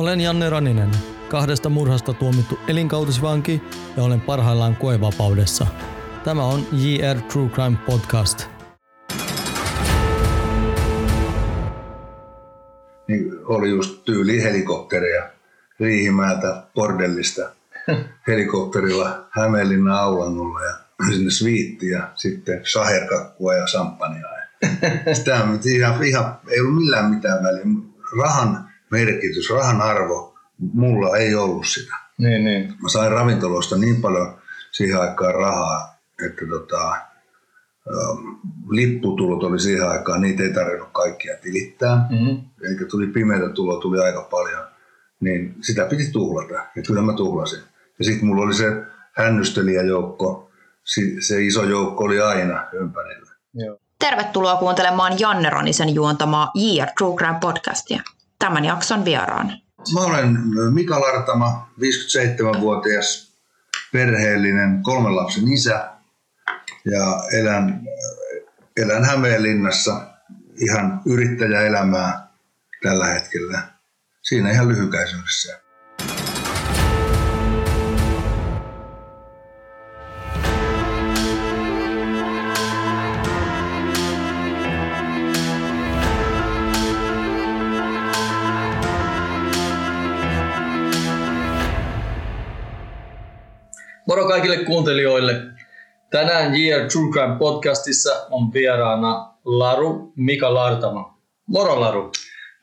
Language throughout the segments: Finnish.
Olen Janne Raninen, kahdesta murhasta tuomittu elinkautisvanki ja olen parhaillaan koevapaudessa. Tämä on JR True Crime Podcast. Niin oli just tyyli helikopteria Riihimäältä bordellista helikopterilla Hämeenlinnan Aulangolla ja sinne sviitti ja sitten saherkakkua ja samppania. Sitä ihan, ihan, ei ollut millään mitään väliä. Rahan merkitys, rahan arvo, mulla ei ollut sitä. Niin, niin. Mä sain ravintoloista niin paljon siihen aikaan rahaa, että tota, lipputulot oli siihen aikaan, niitä ei tarvinnut kaikkia tilittää. Mm-hmm. Eli tuli pimeätä tuloa, tuli aika paljon. Niin sitä piti tuhlata, ja kyllä mä tuhlasin. Ja sitten mulla oli se hännystelijäjoukko, se iso joukko oli aina ympärillä. Joo. Tervetuloa kuuntelemaan Janne Ronisen juontamaa JR True Crime podcastia. Tämän jakson vieraan. Mä olen Mika Lartama, 57-vuotias perheellinen kolmen lapsen isä ja elän, elän Hämeenlinnassa ihan yrittäjäelämää tällä hetkellä. Siinä ihan lyhykäisyydessä. Kaikille kuuntelijoille. Tänään JR True Crime podcastissa on vieraana Laru Mika Lartama. Moro Laru.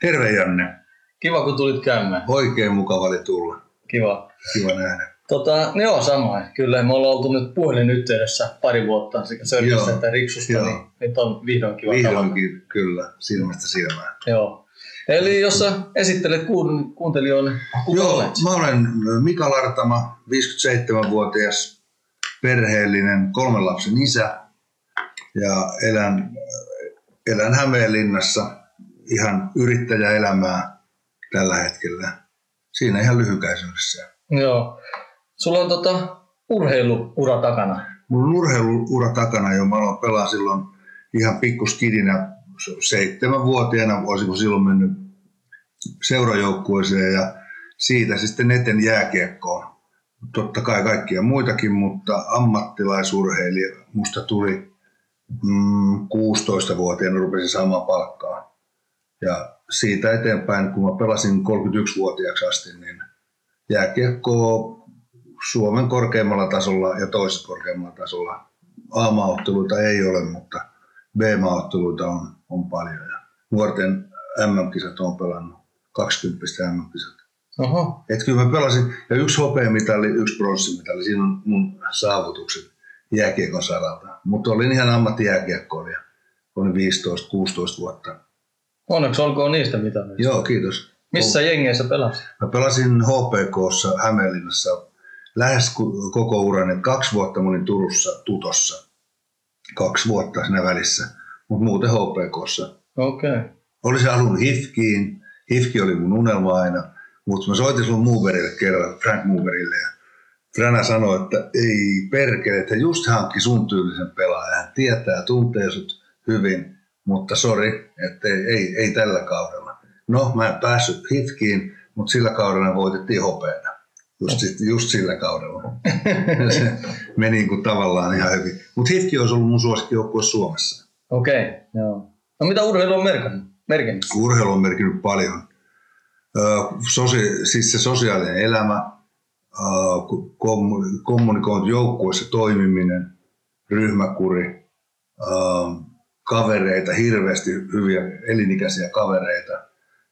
Terve Janne. Kiva kun tulit käymään. Oikein mukava oli tulla. Kiva. Kiva nähdä. Tota, joo, sama. Kyllä me ollaan oltu nyt yhteydessä pari vuotta sekä Sörkässä että Riksusta, joo. niin nyt on vihdoin kiva Vihdoinkin, tavata. kyllä, silmästä silmään. Joo. Eli jos sä esittelet kuuntelijoille, kuka Joo, olet? mä olen Mika Lartama, 57-vuotias perheellinen kolmen lapsen isä ja elän, elän Hämeenlinnassa ihan yrittäjäelämää tällä hetkellä. Siinä ihan lyhykäisyydessä. Joo. Sulla on tota urheiluura takana. Mulla on urheiluura takana jo. Mä aloin pelaa silloin ihan pikkuskidinä seitsemänvuotiaana olisiko silloin mennyt seurajoukkueeseen ja siitä sitten eten jääkiekkoon. Totta kai kaikkia muitakin, mutta ammattilaisurheilija musta tuli mm, 16-vuotiaana rupesin saamaan palkkaa. Ja siitä eteenpäin, kun mä pelasin 31-vuotiaaksi asti, niin jääkiekko Suomen korkeimmalla tasolla ja toisessa korkeimmalla tasolla. A-maaotteluita ei ole, mutta B-maaotteluita on on paljon. Ja nuorten MM-kisat on pelannut, 20 MM-kisat. Oho. Et kyllä mä pelasin, ja yksi hopeamitali, yksi pronssimitali, siinä on mun saavutukset jääkiekon saralta. Mutta olin ihan ammattijääkiekkoilija. Olin 15-16 vuotta. Onneksi olkoon niistä mitaleista. Joo, kiitos. Missä jengeissä pelasit? Mä pelasin HPKssa Hämeenlinnassa lähes koko uran. Kaksi vuotta mä olin Turussa Tutossa. Kaksi vuotta siinä välissä mutta muuten HPKssa. Okei. Okay. Olisin halunnut Hifkiin. Hifki oli mun unelma aina, mutta mä soitin silloin Mooberille kerran, Frank Mooberille, ja Frana sanoi, että ei perkele, että just hankki sun tyylisen pelaajan. Hän tietää, tuntee sut hyvin, mutta sori, että ei, ei, ei, tällä kaudella. No, mä en päässyt Hifkiin, mutta sillä kaudella voitettiin hopeena. Just, just sillä kaudella. se meni niin kuin tavallaan ihan hyvin. Mutta Hifki olisi ollut mun suosikkijoukkue Suomessa. Okei, okay, joo. No mitä urheilu on merkinnyt? Merkinnyt? Urheilu on merkinnyt paljon. Sosi, siis se sosiaalinen elämä, kommunikointi joukkueessa toimiminen, ryhmäkuri, kavereita, hirveästi hyviä elinikäisiä kavereita.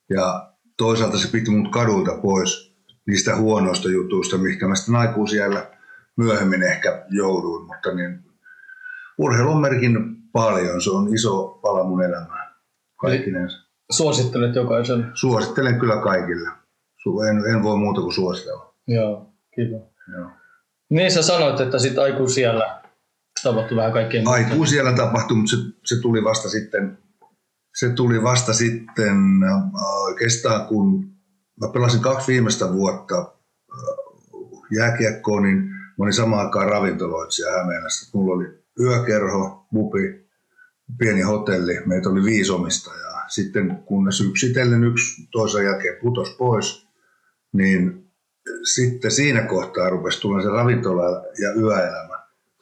Ja toisaalta se piti mut kadulta pois niistä huonoista jutuista, mihinkä mä sitten aikuisiellä myöhemmin ehkä jouduin. Mutta niin, urheilu on merkinnyt paljon. Se on iso pala mun elämää. Kaikkinensa. Suosittelet jokaisen? Suosittelen kyllä kaikille. En, en voi muuta kuin suositella. Joo, kiva. Joo. Niin sä sanoit, että sitten aikuisiellä tapahtui vähän kaikkea Aikuisiellä tapahtui, mutta se, se, tuli vasta sitten, se tuli vasta sitten oikeastaan kun mä pelasin kaksi viimeistä vuotta äh, jääkiekkoon, niin mä olin samaan aikaan ravintoloitsija Hämeenässä. Mulla oli yökerho, mupi, pieni hotelli, meitä oli viisi omistajaa. Sitten kunnes yksitellen yksi toisen jälkeen putos pois, niin sitten siinä kohtaa rupesi tulla se ravintola ja yöelämä.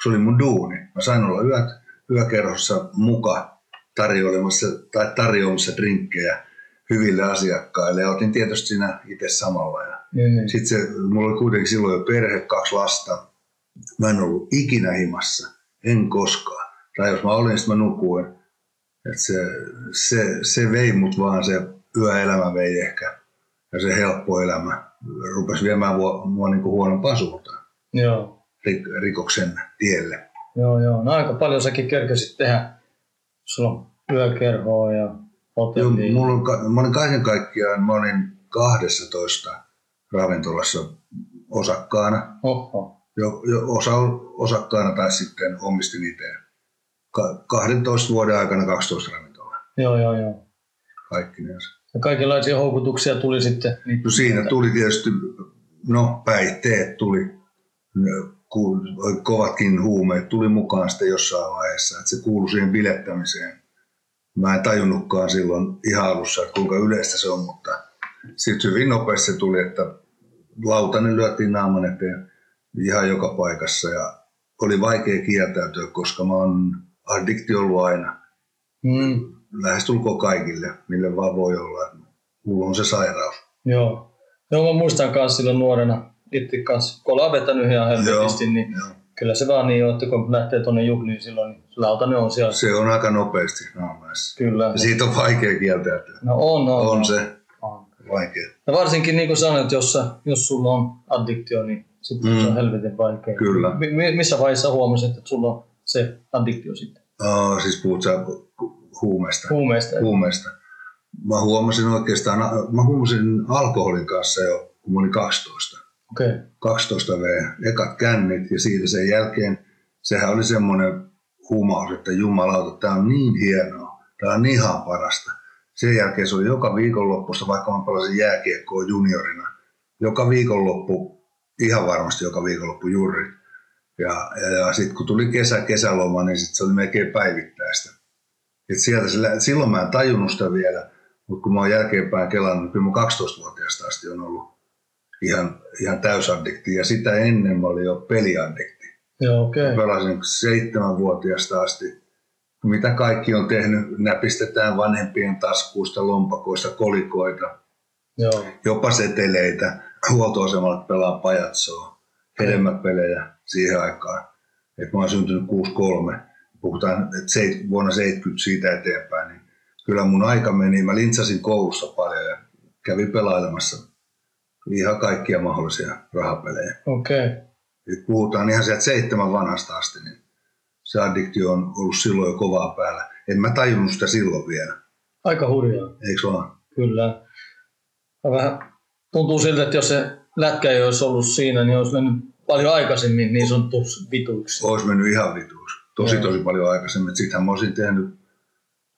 Se oli mun duuni. Mä sain olla yöt, yökerhossa muka tarjoilemassa tai tarjoamassa drinkkejä hyville asiakkaille ja otin tietysti siinä itse samalla. Ja Niin. sitten se, mulla oli kuitenkin silloin jo perhe, kaksi lasta. Mä en ollut ikinä himassa, en koskaan. Tai jos mä olin, sitten mä nukuin. Et se, se, se vei mut vaan, se yöelämä vei ehkä. Ja se helppo elämä rupesi viemään mua, mua niin kuin huonompaan suuntaan, Joo. rik, rikoksen tielle. Joo, joo. No aika paljon säkin kerkesit tehdä. Sulla on yökerhoa ja Joo, hotelli. mulla on, mä olin kaiken kaikkiaan, mä olin 12 ravintolassa osakkaana. Oho. jo, jo osa osakkaana tai sitten omistin itse. Ka- 12 vuoden aikana 12 ravintolaa Joo, joo, joo. kaikkinensa. Ja kaikenlaisia houkutuksia tuli sitten. No siinä tuli tietysti, no päihteet tuli, kovatkin huumeet tuli mukaan sitten jossain vaiheessa, että se kuului siihen bilettämiseen. Mä en tajunnutkaan silloin ihan alussa, että kuinka yleistä se on, mutta sitten hyvin nopeasti se tuli, että lautanen lyötiin naaman eteen ihan joka paikassa ja oli vaikea kieltäytyä, koska mä oon addikti ollut aina Mm, lähestulkoon kaikille, mille vaan voi olla. Mulla on se sairaus. joo. Joo, mä muistan kanssa silloin nuorena itse kanssa, kun ollaan vetänyt ihan helvetisti, niin Joo. kyllä se vaan niin on, että kun lähtee tuonne juhliin silloin, niin se lautanen on siellä. Se on aika nopeasti naamaissa. Kyllä. Ja siitä on vaikea kieltäytyä. No on, on. On se on. vaikea. Ja varsinkin niin kuin sanoit, jos, sä, jos sulla on addiktio, niin sitten Mm. se on helvetin vaikea. Kyllä. Mi- missä vaiheessa huomasit, että sulla on se addiktio sitten? Oh, siis puhut sä hu- huumeista. Huumeista. huumeista. Mä huomasin oikeastaan, mä huomasin alkoholin kanssa jo, kun mä olin 12. Okei. Okay. 12 V, ekat kännit ja siitä sen jälkeen, sehän oli semmoinen humaus, että jumalauta, tämä on niin hienoa, tämä on ihan parasta. Sen jälkeen se oli joka viikonloppusta, vaikka mä pelasin jääkiekkoa juniorina, joka viikonloppu, ihan varmasti joka viikonloppu juuri. Ja, ja, ja sitten kun tuli kesä, kesäloma, niin sit se oli melkein päivittäistä. Et sieltä silloin mä en tajunnut sitä vielä, mutta kun mä oon jälkeenpäin kelannut, kyllä mä 12-vuotiaasta asti on ollut ihan, ihan täysaddikti. Ja sitä ennen mä olin jo peliaddikti. Joo, okei. Okay. Pelasin seitsemänvuotiaasta asti. Mitä kaikki on tehnyt, näpistetään vanhempien taskuista, lompakoista, kolikoita, Joo. jopa seteleitä. Huoltoasemalle pelaa pajatsoa, hedelmäpelejä siihen aikaan. Et mä oon syntynyt 63, puhutaan seit, vuonna 70 siitä eteenpäin, niin kyllä mun aika meni. Mä lintsasin koulussa paljon ja kävin pelailemassa ihan kaikkia mahdollisia rahapelejä. Okei. Okay. Puhutaan ihan sieltä seitsemän vanhasta asti, niin se addiktio on ollut silloin jo kovaa päällä. En mä tajunnut sitä silloin vielä, Aika hurjaa. eikö vaan? Kyllä. Vähän tuntuu siltä, että jos se lätkä ei olisi ollut siinä, niin olisi mennyt paljon aikaisemmin niin sanottuksi vituiksi. Olisi mennyt ihan vituus. Tosi tosi paljon aikaisemmin. Sittenhän mä olisin tehnyt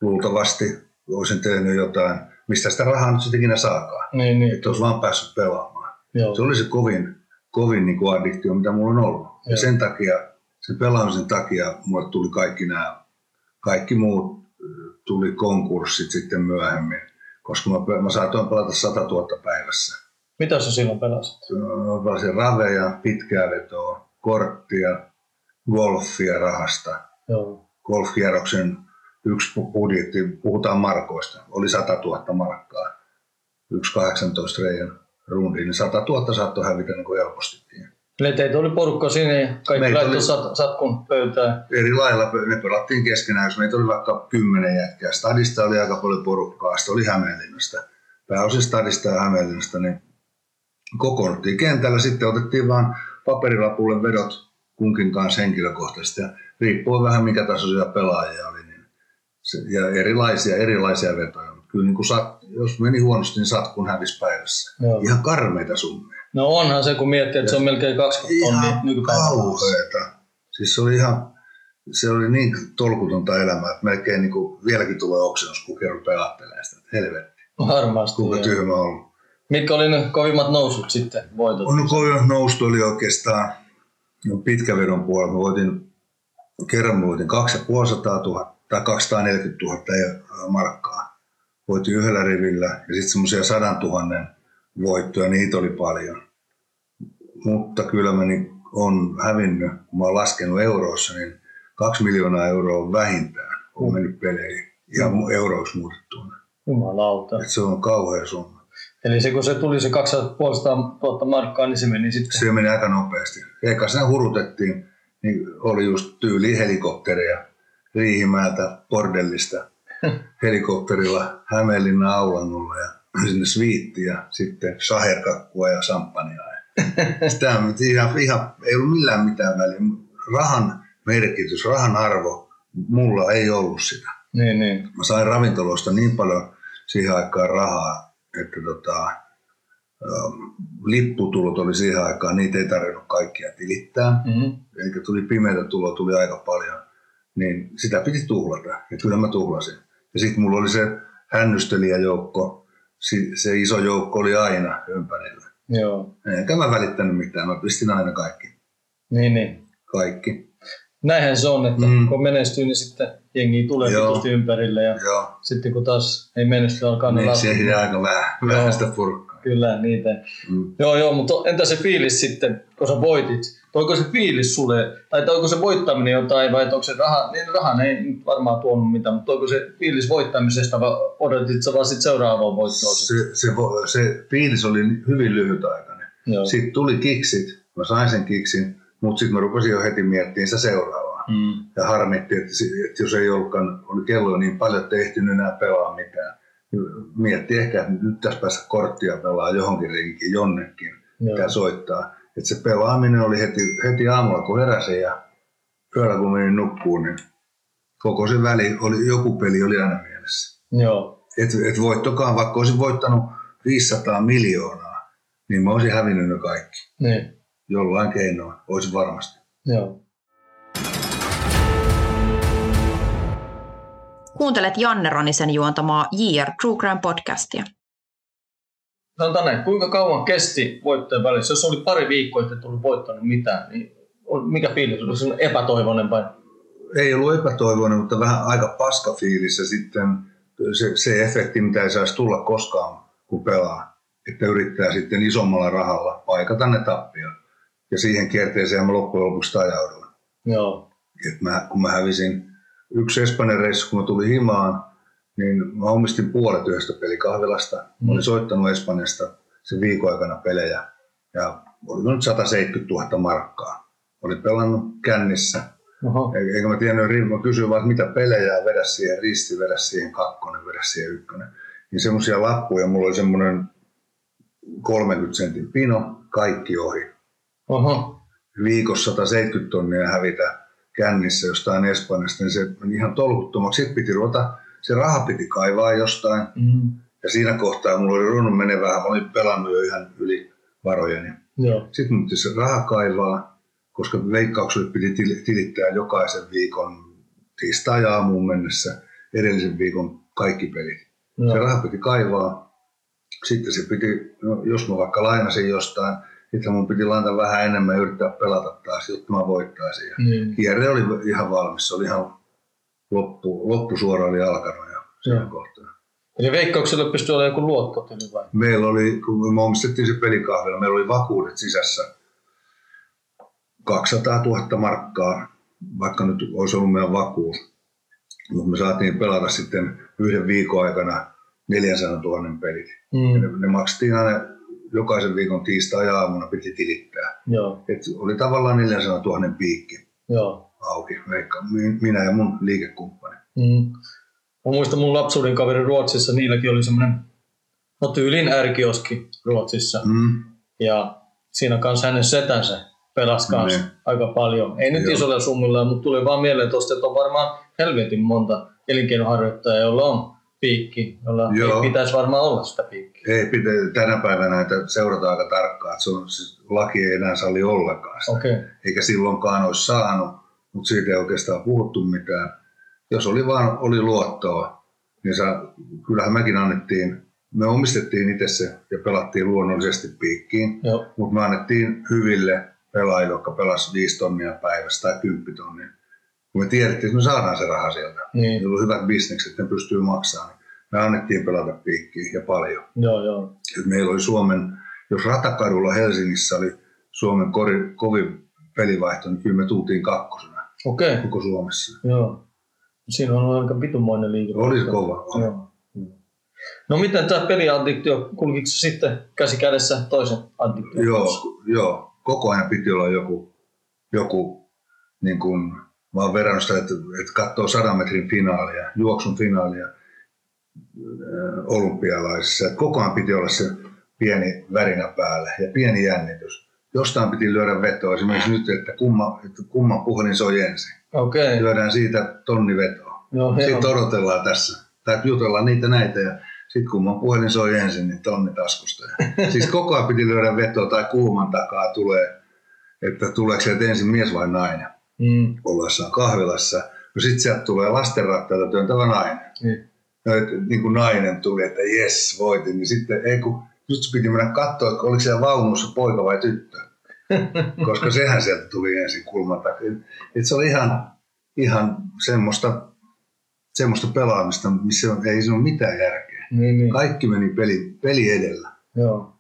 luultavasti, olisin tehnyt jotain, mistä sitä rahaa nyt sitten ikinä saakaan. Niin, niin. Että olisi vaan päässyt pelaamaan. Joo. Se oli se kovin, kovin niin kuin addiktio, mitä mulla on ollut. Joo. Ja sen takia, sen pelaamisen takia mulle tuli kaikki nämä, kaikki muut tuli konkurssit sitten myöhemmin. Koska mä, mä saatoin pelata 100 000 päivässä. Mitä sä silloin pelasit? Mä pelasin raveja, pitkää vetoa, korttia, golfia rahasta. Joo. Golfkierroksen yksi budjetti, puhutaan markoista, oli 100 000 markkaa. Yksi 18 reijan rundi, niin 100 000 saattoi hävitä niin kuin helpostikin. Eli teitä oli porukka siinä ja kaikki Meitä laittoi oli- sat, satkun pöytään. eri lailla ne pelattiin keskenään, jos meitä oli vaikka kymmenen jätkää. Stadista oli aika paljon porukkaa, sitten oli Hämeenlinnasta. Pääosin Stadista ja Hämeenlinnasta, niin kokoonnuttiin kentällä. Sitten otettiin vaan paperilapulle vedot kunkin kanssa henkilökohtaisesti. Ja riippuen vähän mikä tasoisia pelaajia oli. Niin se, ja erilaisia, erilaisia vetoja. Mutta kyllä niin kuin sat, jos meni huonosti, niin satkun hävisi päivässä. Joo. Ihan karmeita summia. No onhan se, kun miettii, että se on melkein 20 tonnia Ihan nykypäivänä. kauheeta. Siis se oli ihan, se oli niin tolkutonta elämää, että melkein niin kuin, vieläkin tulee oksennus, kun kerran pelaa sitä. Helvetti, Varmasti. kuinka tyhmä on ollut. Mitkä oli ne kovimmat nousut sitten, voitot? On kovin noustu oli oikeastaan no, pitkävedon puolella. Mä voitin, kerran mä voitin 250 000 tai 240 000 ja- markkaa. Voitin yhdellä rivillä ja sitten semmoisia 100 000 voittoja, niitä oli paljon. Mutta kyllä mä niin on hävinnyt, kun mä oon laskenut euroissa, niin kaksi miljoonaa euroa on vähintään on mennyt peleihin ihan mm. euroiksi muutettuna. Jumalauta. Et se on kauhea summa. Eli se, kun se tuli se 250 000 markkaa, niin se meni sitten. Se meni aika nopeasti. Eikä siinä hurutettiin, niin oli just tyyli helikopteria Riihimäeltä bordellista helikopterilla Hämeenlinnan Aulangolla ja sinne sviitti ja sitten saherkakkua ja samppania. Sitä ihan, ihan, ei ollut millään mitään väliä. Rahan merkitys, rahan arvo, mulla ei ollut sitä. Niin, niin. Mä sain ravintoloista niin paljon siihen aikaan rahaa, että tota, lipputulot oli siihen aikaan, niitä ei tarvinnut kaikkia tilittää. Mm-hmm. Eli tuli pimeitä tuloa, tuli aika paljon. Niin sitä piti tuhlata, ja kyllä mä tuhlasin. Ja sitten mulla oli se hännystelijäjoukko, se iso joukko oli aina ympärillä. Joo. Enkä mä välittänyt mitään, mä pistin aina kaikki. Niin, niin. Kaikki. Näinhän se on, että mm. kun menestyy, niin sitten jengi tulee tietysti ympärille ja Joo. sitten kun taas ei menesty, alkaa niin, ne se aika vähän, vähän sitä purkkaa. Kyllä, niitä. Mm. Joo, joo, mutta entä se fiilis sitten, kun sä voitit? Toiko se fiilis sulle, tai toiko se voittaminen jotain, vai onko se raha, niin rahan ei nyt varmaan tuonut mitään, mutta toiko se fiilis voittamisesta, vai odotit sä vaan sitten seuraavaa voittoa? Se, se, se, fiilis oli hyvin lyhytaikainen. Joo. Sitten tuli kiksit, mä sain sen kiksin, mutta sitten mä rupesin jo heti miettimään sitä seuraavaa. Mm. Ja harmitti, että, että jos ei ollutkaan, oli kello niin paljon, että ei ehtinyt enää pelaa mitään. Mietti ehkä, että nyt tässä päässä korttia pelaa johonkin rinkiin, jonnekin, mitä soittaa. Että se pelaaminen oli heti, heti aamulla, kun heräsin ja yöllä kun menin nukkuun, niin koko se väli, oli, joku peli oli aina mielessä. Joo. Et, et voittokaan, vaikka olisin voittanut 500 miljoonaa, niin mä olisin hävinnyt ne kaikki. Niin jollain keinoin, olisi varmasti. Joo. Kuuntelet Janne Ronisen juontamaa JR True Crime podcastia. Sanotaan näin, kuinka kauan kesti voittojen välissä? Jos oli pari viikkoa, ettei tullut voittanut mitään, niin mikä fiilis? Oli se epätoivoinen vai? Ei ollut epätoivoinen, mutta vähän aika paska fiilis ja sitten se, se efekti, mitä ei saisi tulla koskaan, kun pelaa. Että yrittää sitten isommalla rahalla paikata ne tappiot ja siihen kierteeseen mä loppujen lopuksi ajauduin. Joo. Et mä, kun mä hävisin yksi Espanjan reissu, kun mä tulin himaan, niin mä omistin puolet yhdestä pelikahvilasta. Mä olin mm. soittanut Espanjasta sen viikon aikana pelejä ja oli nyt 170 000 markkaa. Olin pelannut kännissä. Oho. Eikä mä tiennyt, mä kysyin vaan, että mitä pelejä, vedä siihen risti, vedä siihen kakkonen, vedä siihen ykkönen. Niin semmoisia lappuja, mulla oli semmoinen 30 sentin pino, kaikki ohi. Oho. viikossa 170 tonnia hävitä kännissä jostain Espanjasta, niin se meni ihan tolkuttomaksi. Sitten piti ruveta, se raha piti kaivaa jostain. Mm. Ja siinä kohtaa mulla oli runnut menee vähän, mä olin pelannut jo ihan yli varojeni. Joo. Sitten mun se raha kaivaa, koska veikkaukselle piti tilittää jokaisen viikon tiistai aamuun mennessä edellisen viikon kaikki pelit. Joo. Se raha piti kaivaa. Sitten se piti, no, jos mä vaikka lainasin jostain, sitten mun piti laittaa vähän enemmän ja yrittää pelata taas, jotta mä voittaisin. Ja mm. Kierre oli ihan valmis, se oli ihan loppu, loppusuora oli alkanut jo siinä kohtaa. Eli veikkauksella pystyi olemaan joku luottotili vai? Meillä oli, kun me omistettiin se pelikahvilla, meillä oli vakuudet sisässä 200 000 markkaa, vaikka nyt olisi ollut meidän vakuus. Mutta me saatiin pelata sitten yhden viikon aikana 400 000 pelit. Mm. ne, ne maksettiin aina jokaisen viikon tiistai-aamuna piti tilittää. Joo. Et oli tavallaan 400 000 piikki Joo. auki, veikka, minä ja mun liikekumppani. Mm. Mä muistan mun lapsuuden kaveri Ruotsissa, niilläkin oli semmoinen no tyylin ärkioski Ruotsissa. Mm. Ja siinä kanssa hänen setänsä pelasi kanssa mm. aika paljon. Ei nyt Joo. isolla summilla, mutta tuli vaan mieleen tuosta, että on varmaan helvetin monta elinkeinoharjoittajaa, jolla on piikki, jolla Joo. ei pitäisi varmaan olla sitä piikkiä. Ei pitä, tänä päivänä näitä seurataan aika tarkkaan, että se on, siis laki ei enää salli ollenkaan sitä. Okay. Eikä silloinkaan olisi saanut, mutta siitä ei oikeastaan puhuttu mitään. Jos oli vaan oli luottoa, niin sa, kyllähän mekin annettiin, me omistettiin itse se ja pelattiin luonnollisesti piikkiin, Joo. mutta me annettiin hyville pelaajille, jotka pelasivat 5 tonnia päivästä tai 10 tonnia kun me tiedettiin, että me saadaan se raha sieltä. Niin. Meillä on hyvät bisnekset, ne pystyy maksamaan. me annettiin pelata piikkiä ja paljon. Joo, joo. Et meillä oli Suomen, jos Ratakadulla Helsingissä oli Suomen kori, kovin pelivaihto, niin kyllä me tultiin kakkosena okay. koko Suomessa. joo. Siinä on aika vitumoinen liike. Oli kova. Joo. No miten tämä peliaddiktio, kulkiko se sitten käsi kädessä toisen addiktion Joo, joo, koko ajan piti olla joku, joku niin kuin, mä oon verrannut sitä, että, että katsoo sadan metrin finaalia, juoksun finaalia äh, olympialaisissa. Että koko ajan piti olla se pieni värinä päällä ja pieni jännitys. Jostain piti lyödä vetoa, esimerkiksi nyt, että kumma, että kumman puhelin soi ensin. Okei, Lyödään siitä tonni vetoa. joo, Sitten hieno. odotellaan tässä. Tai jutellaan niitä näitä ja sitten kun mun puhelin soi ensin, niin tonni taskusta. Siis koko ajan piti lyödä vetoa tai kulman takaa tulee, että tuleeko sieltä ensin mies vai nainen Mm, ollessaan kahvilassa. No sitten sieltä tulee lastenrattaita työntävä nainen. niin. No, et, niin kuin nainen tuli, että jes, voitin. Niin sitten ei kun, nyt piti mennä katsoa, että oliko siellä vaunussa poika vai tyttö. Koska sehän sieltä tuli ensin kulman takia. Et se oli ihan, ihan semmoista, semmoista pelaamista, missä ei siinä ole mitään järkeä. niin, niin. Kaikki meni peli, peli edellä. Joo,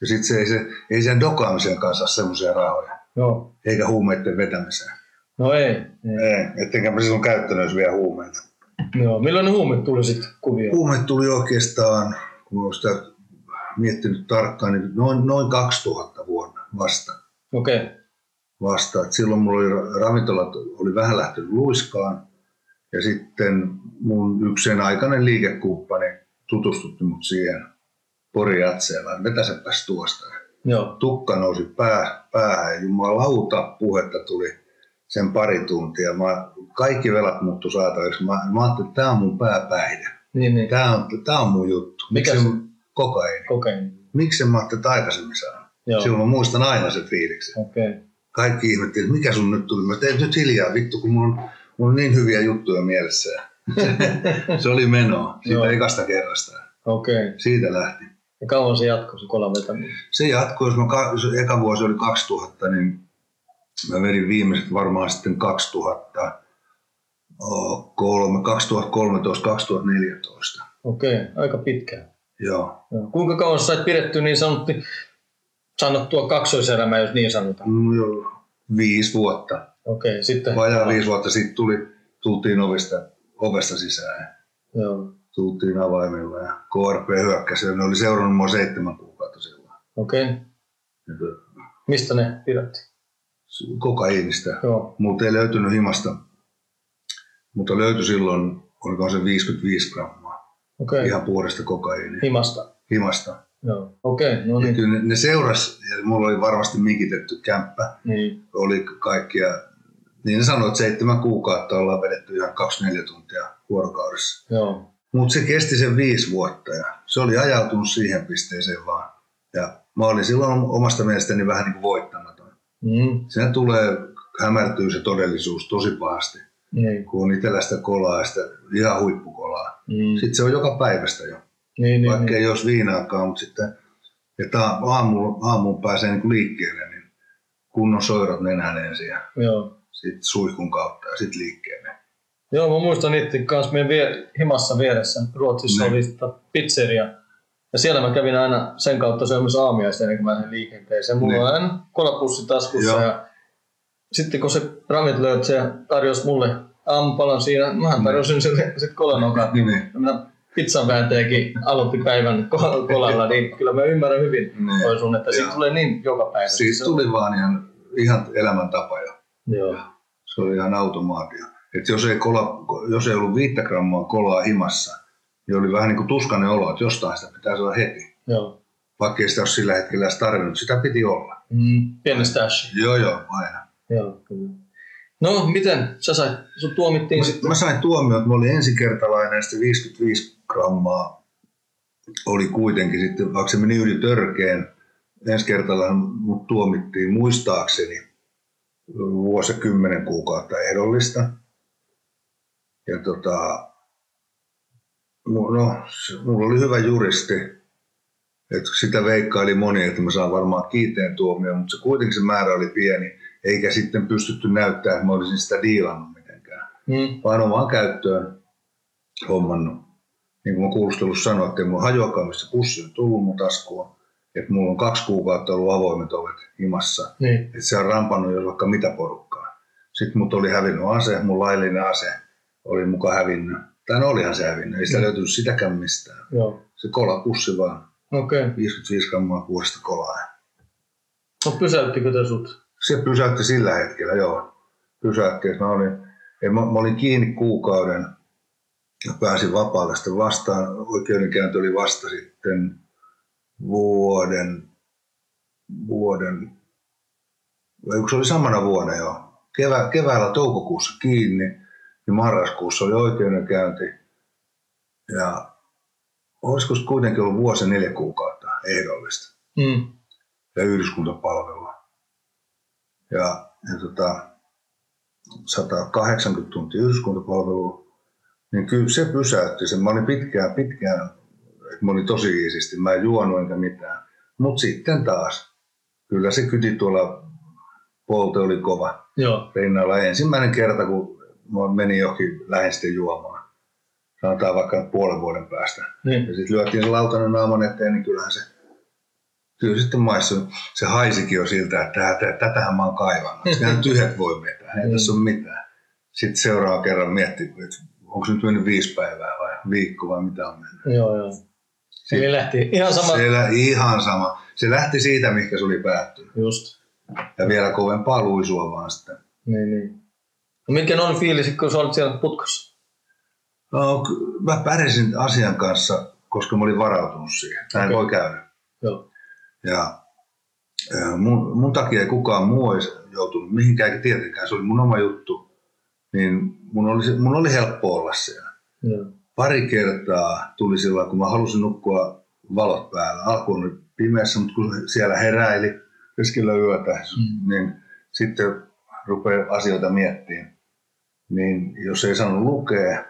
Ja sitten se, ei, se, ei sen dokaamisen kanssa semmoisia rahoja, joo. eikä huumeiden vetämiseen. No ei. ei. Ei, ettenkään mä silloin käyttänyt edes vielä huumeita. Joo. Millainen huume tuli sitten kuvioon? Huumeet tuli oikeastaan, kun olen sitä miettinyt tarkkaan, niin noin, noin 2000 vuonna vasta. Okei, okay. vasta. Et silloin mulla oli ra- ravintolat oli vähän lähtenyt luiskaan. Ja sitten mun yksi sen aikainen liikekumppani tutustutti mut siihen Pori Jatseelaan. Vetäsepäs tuosta. joo. Tukka nousi pää, päähän ja jumalauta puhetta tuli sen pari tuntia. Mä, kaikki velat muuttu saataviksi. Mä, mä ajattelin, että tämä on mun pääpäihde. Niin, niin. Tämä on, tää on mun juttu. Mikä Miksi se- Kokaini. Kokein. Miksi en mä ajattelin, että aikaisemmin saanut? Joo. Silloin mä muistan aina sen fiiliksen. Okay. kaikki ihmetteli, että mikä sun nyt tuli. Mä tein nyt hiljaa vittu, kun mulla on, mulla on niin hyviä juttuja mielessä. se oli menoa siitä Joo. ekasta kerrasta. Okay. Siitä lähti. Ja kauan se jatkoi se vetäminen? Se jatkui, jos mä, ka- eka vuosi oli 2000, niin mä vedin viimeiset varmaan sitten 2000, oh, kolme, 2013, 2014. Okei, okay. aika pitkään. Joo. Joo. Kuinka kauan sä sait pidetty niin sanottu, sanottua kaksoiselämää, jos niin sanotaan? Mm, joo. Viisi vuotta. Okei, okay. sitten... Vajaa viisi vuotta sitten tuli, tultiin ovesta, ovesta sisään. Joo. tultiin avaimilla ja KRP hyökkäsi ja ne oli seurannut mua seitsemän kuukautta silloin. Okei. Okay. Ja Mistä ne pidätti? Kokaiinista. Joo. Multa ei löytynyt himasta, mutta löytyi silloin, oliko se 55 grammaa. Okay. ihan puhdasta kokaiinia. Himasta. Himasta. Joo. Okei, okay. no Ja niin. kyllä ne, ne seuras, ja mulla oli varmasti mikitetty kämppä, niin. oli kaikkia, niin ne sanoi, että seitsemän kuukautta ollaan vedetty ihan 24 tuntia vuorokaudessa. Joo. Mutta se kesti sen viisi vuotta ja se oli ajautunut siihen pisteeseen vaan. Ja mä olin silloin omasta mielestäni vähän niin kuin voittamaton. Mm. Siinä tulee, hämärtyy se todellisuus tosi pahasti, Niin. kun on itsellä sitä kolaa ja sitä ihan huippukolaa. Mm. Sitten se on joka päivästä jo, Niin, niin, vaikka niin. ei olisi viinaakaan, mutta sitten että aamulla, aamulla pääsee niin liikkeelle, niin kunnon soirot nenään ensin ja Joo. sitten suihkun kautta ja sitten liikkeelle. Joo, mä muistan itse kanssa meidän vie, himassa vieressä. Ruotsissa Niin. oli pizzeria. Ja siellä mä kävin aina sen kautta syömässä aamiaista ennen kuin mä lähdin liikenteeseen. Mulla Niin. on aina kolapussi taskussa. Joo. Ja sitten kun se ravintolayrittäjä tarjosi mulle aamupalan siinä, mähän tarjosin sille sit kolanokat. Niin, niin. Ja minä pizzan vääntäjäkin aloitti päivän ko- kolalla, niin kyllä mä ymmärrän hyvin Niin. toi sun, että siitä tulee niin joka päivä. Siitä tuli vaan ihan, ihan elämäntapa jo. Joo. Se oli ihan automaatio. Et jos, ei kola, jos ei ollut viittä grammaa kolaa himassa, niin oli vähän niin kuin tuskainen olo, että jostain sitä pitää saada heti. Joo. Vaikka ei sitä ole sillä hetkellä edes tarvinnut, sitä piti olla. Mm, pieni stash. Joo, joo, aina. Joo, kyllä. No, miten sä sait, sut tuomittiin sitten? Mä sain tuomion, että mä olin ensikertalainen ja sitten 55 grammaa oli kuitenkin sitten, vaikka se meni yli törkeen, ensikertalainen mut tuomittiin muistaakseni vuosi kymmenen kuukautta ehdollista. Ja tota, no, mulla oli hyvä juristi, että sitä veikkaili moni, että mä saan varmaan kiiteen tuomioon, mutta se kuitenkin se määrä oli pieni, eikä sitten pystytty näyttämään, että mä olisin sitä diilannut mitenkään Mm, vaan omaan käyttöön hommannut. niin kuin mä kuulustelussa sanoin, että mulla hajuakaan, mistä pussi on tullut mun taskuun. Että mulla on kaksi kuukautta ollut avoimet ovet himassa. Niin. Että se on rampannut jo vaikka mitä porukkaa. Sitten mut oli hävinnyt ase, mun laillinen ase oli muka hävinnyt. Tai no olihan se hävinnyt, ei sitä Mm. löytynyt sitäkään mistään. Joo. Se kolapussi vaan, Okei. Okay. 55 grammaa kuudesta kolaa. No pysäyttikö te sut? Se pysäytti sillä hetkellä, joo. Pysäytti, että mä olin, mä, mä olin kiinni kuukauden ja pääsin vapaalle sitten vastaan. Oikeudenkäynti oli vasta sitten vuoden, vuoden, vai kun se oli samana vuonna jo. Kevä, keväällä toukokuussa kiinni ja marraskuussa oli oikeudenkäynti. Ja olisiko kuitenkin ollut vuosi neljä kuukautta ehdollista Mm. ja yhdyskuntapalvelua. Ja, ja tota, 180 tuntia yhdyskuntapalvelua, niin kyllä se pysäytti sen. Mä olin pitkään, pitkään, että mä olin tosi iisisti, mä en juonut enkä mitään. Mutta sitten taas, kyllä se kyti tuolla polte oli kova Joo. rinnalla. Ensimmäinen kerta, kun mä menin johonkin lähin sitten juomaan. Sanotaan vaikka puolen vuoden päästä. Niin. Ja sitten lyötiin se lautanen naaman eteen, niin kyllähän se, kyllä sitten maissa, se haisikin jo siltä, että tätä, tätähän mä oon kaivannut. Sitten tyhjät voi vetää, ei tässä ole mitään. Sitten seuraava kerran miettii, että onko se nyt mennyt viisi päivää vai viikko vai mitä on mennyt. Joo, joo. Eli lähti ihan sama. Se lä- ihan sama. Se lähti siitä, mihinkä se oli päättynyt. Just. Ja vielä kovempaa luisua vaan sitten. Niin, niin. No mitkä ne on fiilisit, kun sä olit siellä putkassa? No, mä pärjäsin asian kanssa, koska mä olin varautunut siihen. Näin Okei. voi käydä. Joo. Ja mun, mun takia ei kukaan muu olisi joutunut mihinkään, eikä tietenkään, se oli mun oma juttu. Niin mun oli, mun oli helppo olla siellä. Joo. Pari kertaa tuli silloin, kun mä halusin nukkua valot päällä. Alkuun oli pimeässä, mutta kun siellä heräili keskellä yötä, Mm. niin sitten rupeaa asioita miettimään. Niin jos ei saanut lukea,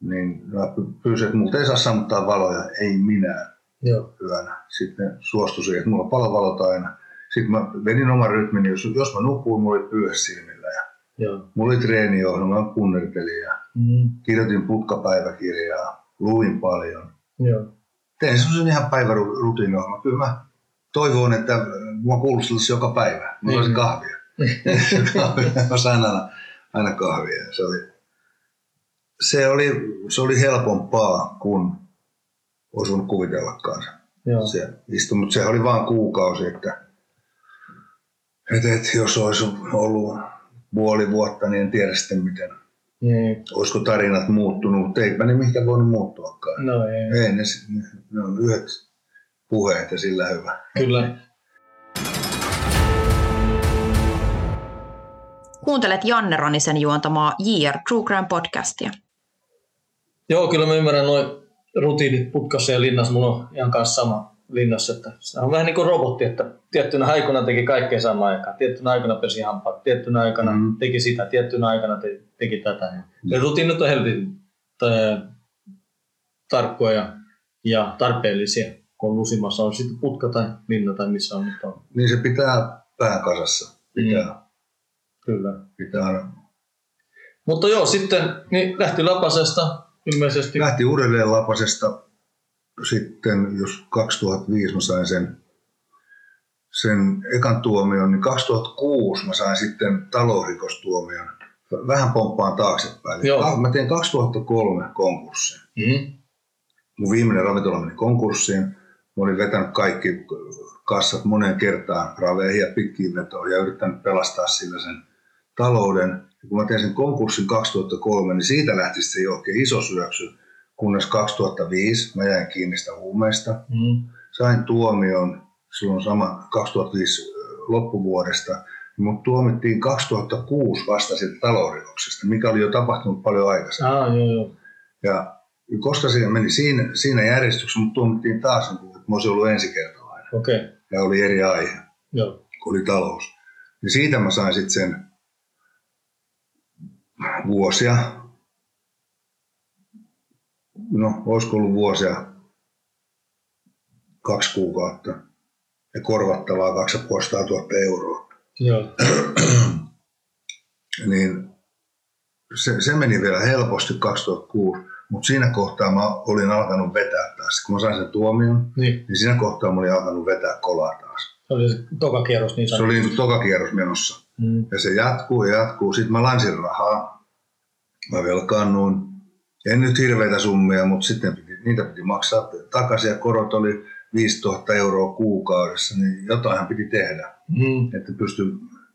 niin mä py- pyysin, että multa ei saa sammuttaa valoja, ei minä Joo. yönä. Sitten ne suostui siihen, että mulla on palovalot aina. Sitten mä vedin oman rytmin, jos, jos mä nukuin, mulla oli pyyhe silmillä. Ja Joo. mulla oli treeniohjelma, mä punnertelin ja Mm. kirjoitin putkapäiväkirjaa, luin paljon. Joo. Tein semmoisen ihan päivärutiiniohjelman. Kyllä mä toivon, että mua kuulustelisi joka päivä. Mulla olisi Niin. kahvia. mä sain aina, kahvia. Se oli, se, oli, se oli helpompaa kuin olisi voinut kuvitellakaan se Joo. se istui, mutta se oli vain kuukausi, että, että, että jos olisi ollut puoli vuotta, niin en tiedä sitten miten, Niin. olisiko tarinat muuttunut, mutta eipä ne mihinkään voinut muuttuakaan. No ei. Ei, ne, ne, ne on yhdet puheet ja sillä hyvä. Kyllä. Kuuntelet Janne Ronisen juontamaa JR True Crime podcastia. Joo, kyllä mä ymmärrän noin rutiinit putkassa ja linnassa. Mulla on ihan kanssa sama linnassa. Että se on vähän niin kuin robotti, että tiettynä aikana teki kaikkea samaan aikaan. Tiettynä aikana pesi hampaat, tiettynä aikana Mm. mm. teki sitä, tiettynä aikana te, teki tätä. Ja rutiinit on helvetin tarkkoja ja tarpeellisia, kun on lusimassa. On sitten putka tai linna tai missä on nyt on. Niin se pitää pään kasassa. Pitää, Kyllä. pitää aina. Mutta joo, sitten niin lähti Lapasesta ilmeisesti. Lähti uudelleen Lapasesta. Sitten, jos 2005 mä sain sen, sen ekan tuomion, niin 2006 mä sain sitten talousrikostuomion. Vähän pomppaan taaksepäin. Joo. Ka- Mä tein 2003 konkurssin. Mm. Mun viimeinen ravintola meni konkurssiin. Mä olin vetänyt kaikki kassat moneen kertaan raveihin ja pitkiin vetoon ja yrittänyt pelastaa sillä sen talouden. Ja kun mä tein sen konkurssin 2003, niin siitä lähti sitten jo oikein iso syöksy, kunnes 2005 mä jäin kiinni sitä huumeista. Mm. Sain tuomion silloin sama 2005 loppuvuodesta, mutta tuomittiin 2006 vasta siitä talousrikoksesta, mikä oli jo tapahtunut paljon aikaisemmin. Ah, joo, joo. Ja koska se meni siinä, siinä järjestyksessä, mutta tuomittiin taas, niin kuin, että mä olisin ollut ensikertalainen. Okay. Ja oli eri aihe, Joo. kun oli talous. Ja siitä mä sain sitten sen vuosia, no olisiko ollut vuosia, kaksi kuukautta ja korvattavaa 2500 000 euroa. Joo. Niin se, se meni vielä helposti 2006, Mutta siinä kohtaa mä olin alkanut vetää taas. Kun mä sain sen tuomion, Niin. niin siinä kohtaa mä olin alkanut vetää kolaa taas. Se oli se toka kierros niin Se oli niin toka kierros menossa. Mm. Ja se jatkuu ja jatkuu. Sitten mä lansin rahaa. Mä velkaannuin. En nyt hirveitä summia, mutta sitten piti, niitä piti maksaa takaisin ja korot oli 5000 euroa kuukaudessa, niin jotain piti tehdä, Mm. että pysty,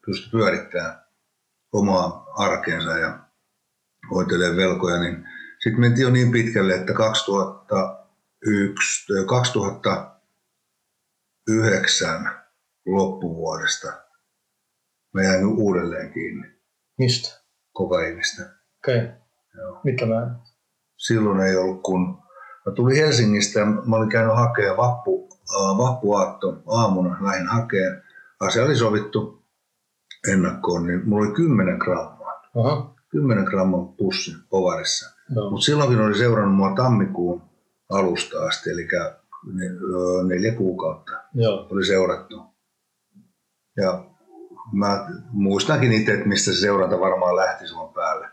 pysty pyörittämään omaa arkeensa ja hoitelemaan velkoja. Niin sitten mentiin jo niin pitkälle, että 2001, 2009 loppuvuodesta mä jäin uudelleen kiinni Mistä? kokaiinista. Okei. Okay. Joo. Mikä mä... silloin ei ollut kun mä tulin Helsingistä ja mä olin käynyt hakemaan vappu, äh, vappuaatto aamuna lähin hakemaan. Asia oli sovittu ennakkoon, niin mulla oli 10 grammaa. Aha. 10 gramman pussi povarissa. Joo. Mutta silloinkin oli seurannut mua tammikuun alusta asti, eli ne- ö, neljä kuukautta Joo. oli seurattu. Ja mä muistankin itse, että mistä se seuranta varmaan lähti sun päälle.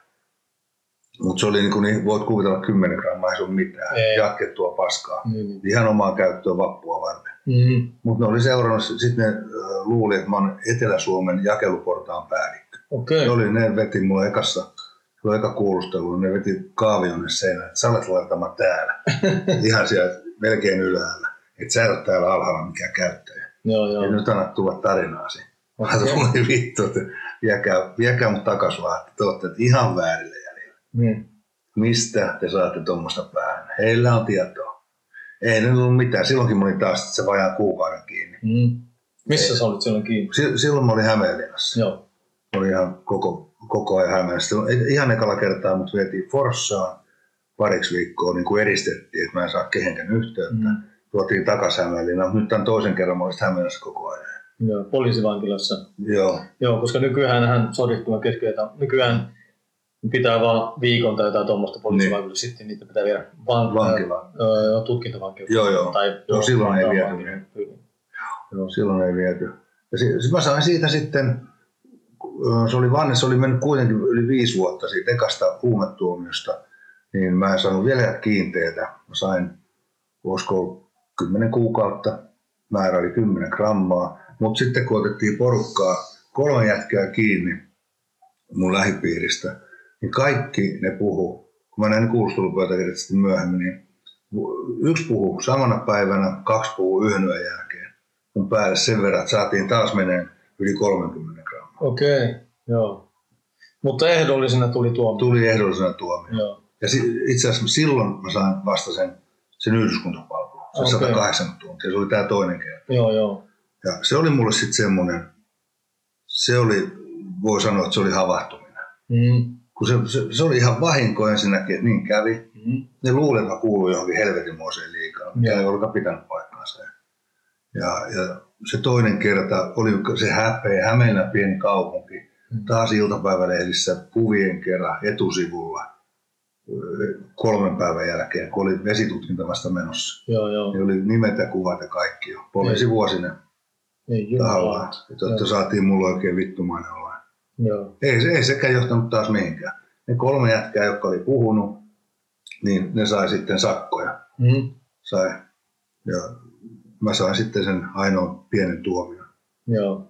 Mutta se oli niin kuin, niin voit kuvitella 10 grammaa, ei se ole mitään. Ei. Jatkettua paskaa. Niin, niin. Ihan omaa käyttöä vappua varten. Mm. Mutta ne oli seurannut, sitten ne ö, luuli, että mä oon Etelä-Suomen jakeluportaan päällikkö. Okei. Ne, oli, ne veti mulle ekassa, oli eka kuulustelu, ne veti kaavionne seinään, että sä olet laitama täällä. Ihan siellä melkein ylhäällä. Että sä et ole täällä alhaalla mikään käyttäjä. Joo, joo. Ja nyt annat tulla tarinaasi. Mä tulin vittu, että viekää, viekää mut takas vaan, että te olette ihan väärillä jäljellä. Niin. Mistä te saatte tuommoista päähän? Heillä on tietoa. Ei ne ollut mitään. Silloinkin mä olin taas se vajaan kuukauden kiinni. Mm. Missä sä olit silloin kiinni? Si- Silloin mä olin Hämeenlinnassa. Joo. Mä olin ihan koko, koko ajan Hämeenlinnassa. Ihan ekalla kertaa mut vietiin Forssaan pariksi viikkoa niin kuin eristettiin, että mä en saa kehenkään yhteyttä. Mm. Tuotiin takaisin Hämeenlinnaan. Nyt tämän toisen kerran mä olin Hämeenlinnassa koko ajan. Joo. Poliisivankilassa. Joo, Joo, koska nykyään hän sodittua keskeytä. Nykyään pitää vaan viikon tai jotain tuommoista poliisivankilassa, sitten niitä pitää viedä van- Vankilaan. Öö, joo, tutkintavankeuteen. Joo, joo. Tai, No, silloin ei viety. Kyllä. Joo, silloin ei viety. Ja si- sit mä sain siitä sitten, se oli vanne, se oli mennyt kuitenkin yli viisi vuotta siitä ekasta huumetuomiosta, niin mä en saanut vielä kiinteitä. Mä sain, voisiko 10 kuukautta, määrä oli 10 grammaa, mutta sitten kun otettiin porukkaa, kolme jätkää kiinni mun lähipiiristä, niin kaikki ne puhu, kun mä näin kuulustelupöytäkirjat sitten myöhemmin, niin yksi puhuu samana päivänä, kaksi puhuu yhden yön jälkeen mun päälle sen verran, että saatiin taas meneen yli 30 grammaa. Okei, joo. Mutta ehdollisena tuli tuomio. Tuli ehdollisena tuomio. Joo. Ja itse asiassa silloin mä sain vasta sen, sen yhdyskuntapalvelun, se Okei. 180 tuntia, se oli tämä toinen kerta. Joo, joo. Ja se oli mulle sitten semmoinen, se oli, voi sanoa, että se oli havahtuminen. Mm. Kun se, se, se oli ihan vahinko ensinnäkin, että niin kävi. Mm. Ne luulivat, että mä kuuluin johonkin helvetinmoiseen liikaa, mikä Joo. ei olekaan pitänyt paikkaansa. Ja, ja se toinen kerta oli se häpeä, Hämeenä pieni kaupunki, Mm. taas iltapäivälehdissä kuvien kerran etusivulla kolmen päivän jälkeen, kun oli vesitutkinta vasta menossa. Joo, joo. Ne oli nimet ja kuvat ja kaikki jo. Poliisivuosinen Ei jumala. Että, että saatiin mulle oikein vittumainen olla. Joo. Ei, se- ei sekään johtanut taas mihinkään. Ne kolme jätkää, jotka oli puhunut, niin ne sai sitten sakkoja. Mm. Sai. Ja mä sain sitten sen ainoan pienen tuomion. Joo.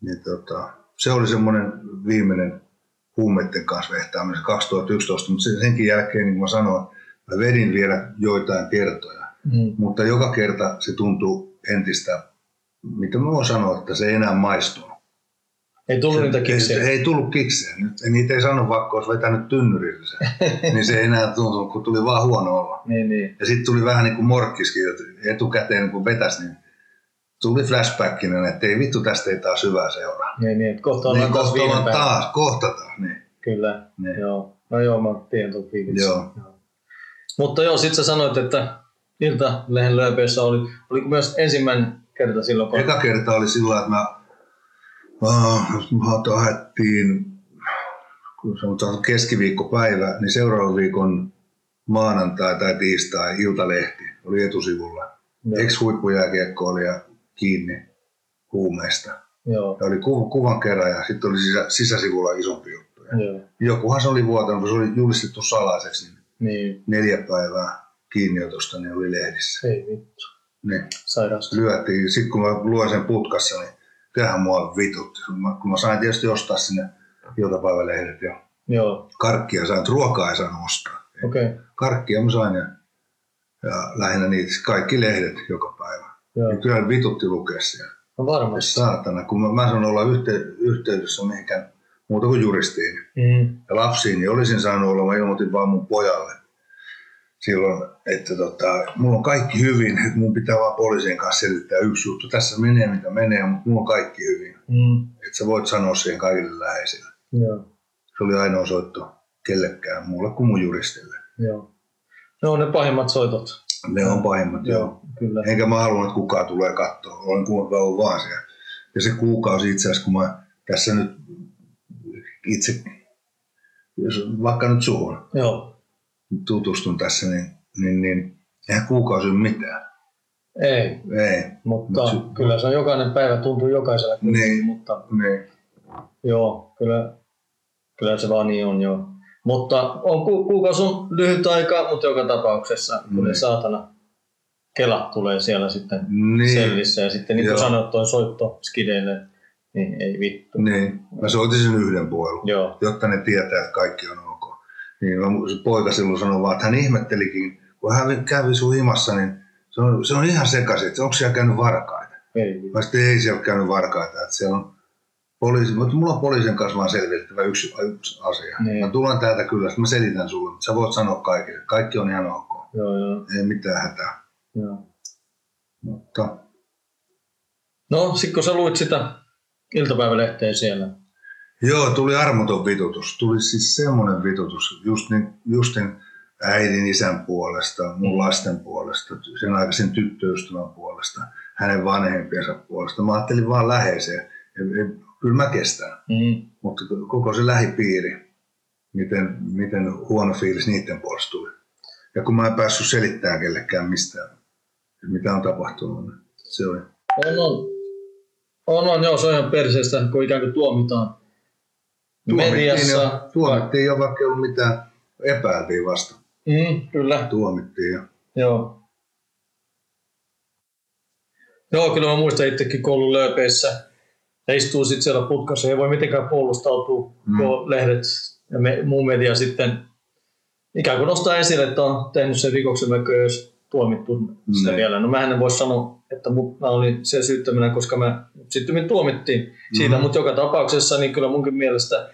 Niin tota, se oli semmoinen viimeinen huumeiden kanssa vehtaaminen 2011, mutta sen- senkin jälkeen, niin kuin mä sanoin, mä vedin vielä joitain kertoja. Mm. Mutta joka kerta se tuntuu entistä, mitä mä voin sanoa, että se ei enää maistunut. Ei tullut niitä Ei, kiksejä. ei tullut kiksejä. Nyt, niitä ei sano, vaikka olisi vetänyt tynnyrillä sen. niin se ei enää tuntunut, kun tuli vaan huono olla. Niin, niin. Ja sitten tuli vähän niin kuin morkkiskin, että etukäteen kun vetäisi, niin tuli flashbackina, että ei vittu tästä ei taas hyvää seuraa. Niin, niin. että Kohta Niin ollaan taas kohta ollaan taas, kohta taas. Niin. Kyllä. Niin. Joo. No joo, mä tiedän tuon fiiliksen. Joo. Mutta joo, sit sä sanoit, että Ilta-lehen lööpeissä oli, oliko myös ensimmäinen kerta silloin, kun... Eka kerta oli sillä että mä, uh, haettiin, kun sanotaan keskiviikkopäivä, niin seuraavan viikon maanantai tai tiistai iltalehti oli etusivulla. Joo. Ex-huippujääkiekko oli ja kiinni huumeista. Joo. Ja oli ku, kuvan kerran ja sitten oli sisä, sisäsivulla isompi juttu. Ja Joo. jokuhan se oli vuotanut, kun se oli julistettu salaiseksi, niin Niin. neljä päivää kiinniotosta, niin oli lehdissä. Ei vittu. Niin. Sairaasta. Lyötiin. Sitten kun mä luen sen putkassa, niin kyllähän mua vitutti. Mä- Kun mä sain tietysti ostaa sinne iltapäivälehdet ja Joo, karkkia sain, ruokaa ei saanut ostaa. Okay. Karkkia mä sain ja, ja lähinnä niitä kaikki lehdet joka päivä. Joo. Ja kyllä vitutti lukea siellä. No varmasti. Saatana, kun mä, mä sanon olla yhte, yhteydessä mihinkään muuta kuin juristiin Mm. ja lapsiin, niin olisin saanut olla, mä ilmoitin vaan mun pojalle silloin, että tota, mulla on kaikki hyvin, että mun pitää vaan poliisien kanssa selittää yksi juttu. Tässä menee mitä menee, mutta mulla on kaikki hyvin. Mm. Että sä voit sanoa siihen kaikille läheisille. Joo, Se oli ainoa soitto kellekään muulle kuin mun juristille. joo. Ne on ne pahimmat soitot. Ne on pahimmat, joo. Kyllä. Enkä mä halunnut, että kukaan tulee katsoa. Olen kauan vaan siellä. Ja se kuukausi itse asiassa, kun mä tässä nyt itse, vaikka nyt suhun Joo. Tutustun tässä, niin, niin, niin eihän kuukausi ole mitään. Ei, Ei. mutta Mut se- kyllä se on jokainen päivä tuntuu jokaisella. Niin. Mutta Niin. joo, kyllä, kyllä se vaan niin on joo. Mutta on, ku, kuukausi on lyhyt aika, mutta joka tapauksessa kyllä Niin. saatana Kela tulee siellä sitten Niin. sellissä. Ja sitten niin kuin Joo. sanoit, toi soitto skideille, niin ei vittu. Niin. Mä soitin sen yhden puolun, Joo, jotta ne tietää, että kaikki on. Niin poika silloin sanoi vaan, että hän ihmettelikin, kun hän kävi sun himassa, niin se on, se on ihan sekaisin, että onko siellä käynyt varkaita. ei. Mä sitten ei siellä käynyt varkaita, että siellä on poliisi, mutta mulla on poliisin kanssa vaan selvitettävä yksi, yksi asia. Niin. Mä tulen täältä kyllä, sitten mä selitän sulle, mutta sä voit sanoa kaikille, kaikki on ihan ok, Joo, joo, ei mitään hätää. joo. Mutta No, sitten kun sä luit sitä iltapäivälehteä siellä, joo, tuli armoton vitutus, tuli siis semmoinen vitutus, just niin, just niin äidin isän puolesta, mun lasten puolesta, sen aikaisen tyttöystävän puolesta, hänen vanhempiensa puolesta. Mä ajattelin vaan läheiseen, kyllä mä kestän. mm. mutta koko se lähipiiri, miten, miten huono fiilis niiden puolesta tuli. Ja kun mä en päässyt selittämään kellekään mistään, mitä on tapahtunut, niin se oli. on, on. On, on, joo, se on ihan perseestä, kun ikään kuin tuomitaan mediassa. jo, tuomittiin jo, vaikka ei ollut mitään, epäiltiin vasta. Mm, kyllä, Tuomittiin jo. joo. Joo, kyllä mä muistan itsekin koulun lööpeissä. Ja istuu sitten siellä putkassa, ei voi mitenkään puolustautua, Mm. kun lehdet ja me, muu media sitten ikään kuin nostaa esille, että on tehnyt sen rikoksen, olisi tuomittu sitä Mm. vielä. No mä en voi sanoa, että mut, mä olin se syyttäminen, koska mä sitten tuomittiin siitä, Mhm. mutta joka tapauksessa niin kyllä munkin mielestä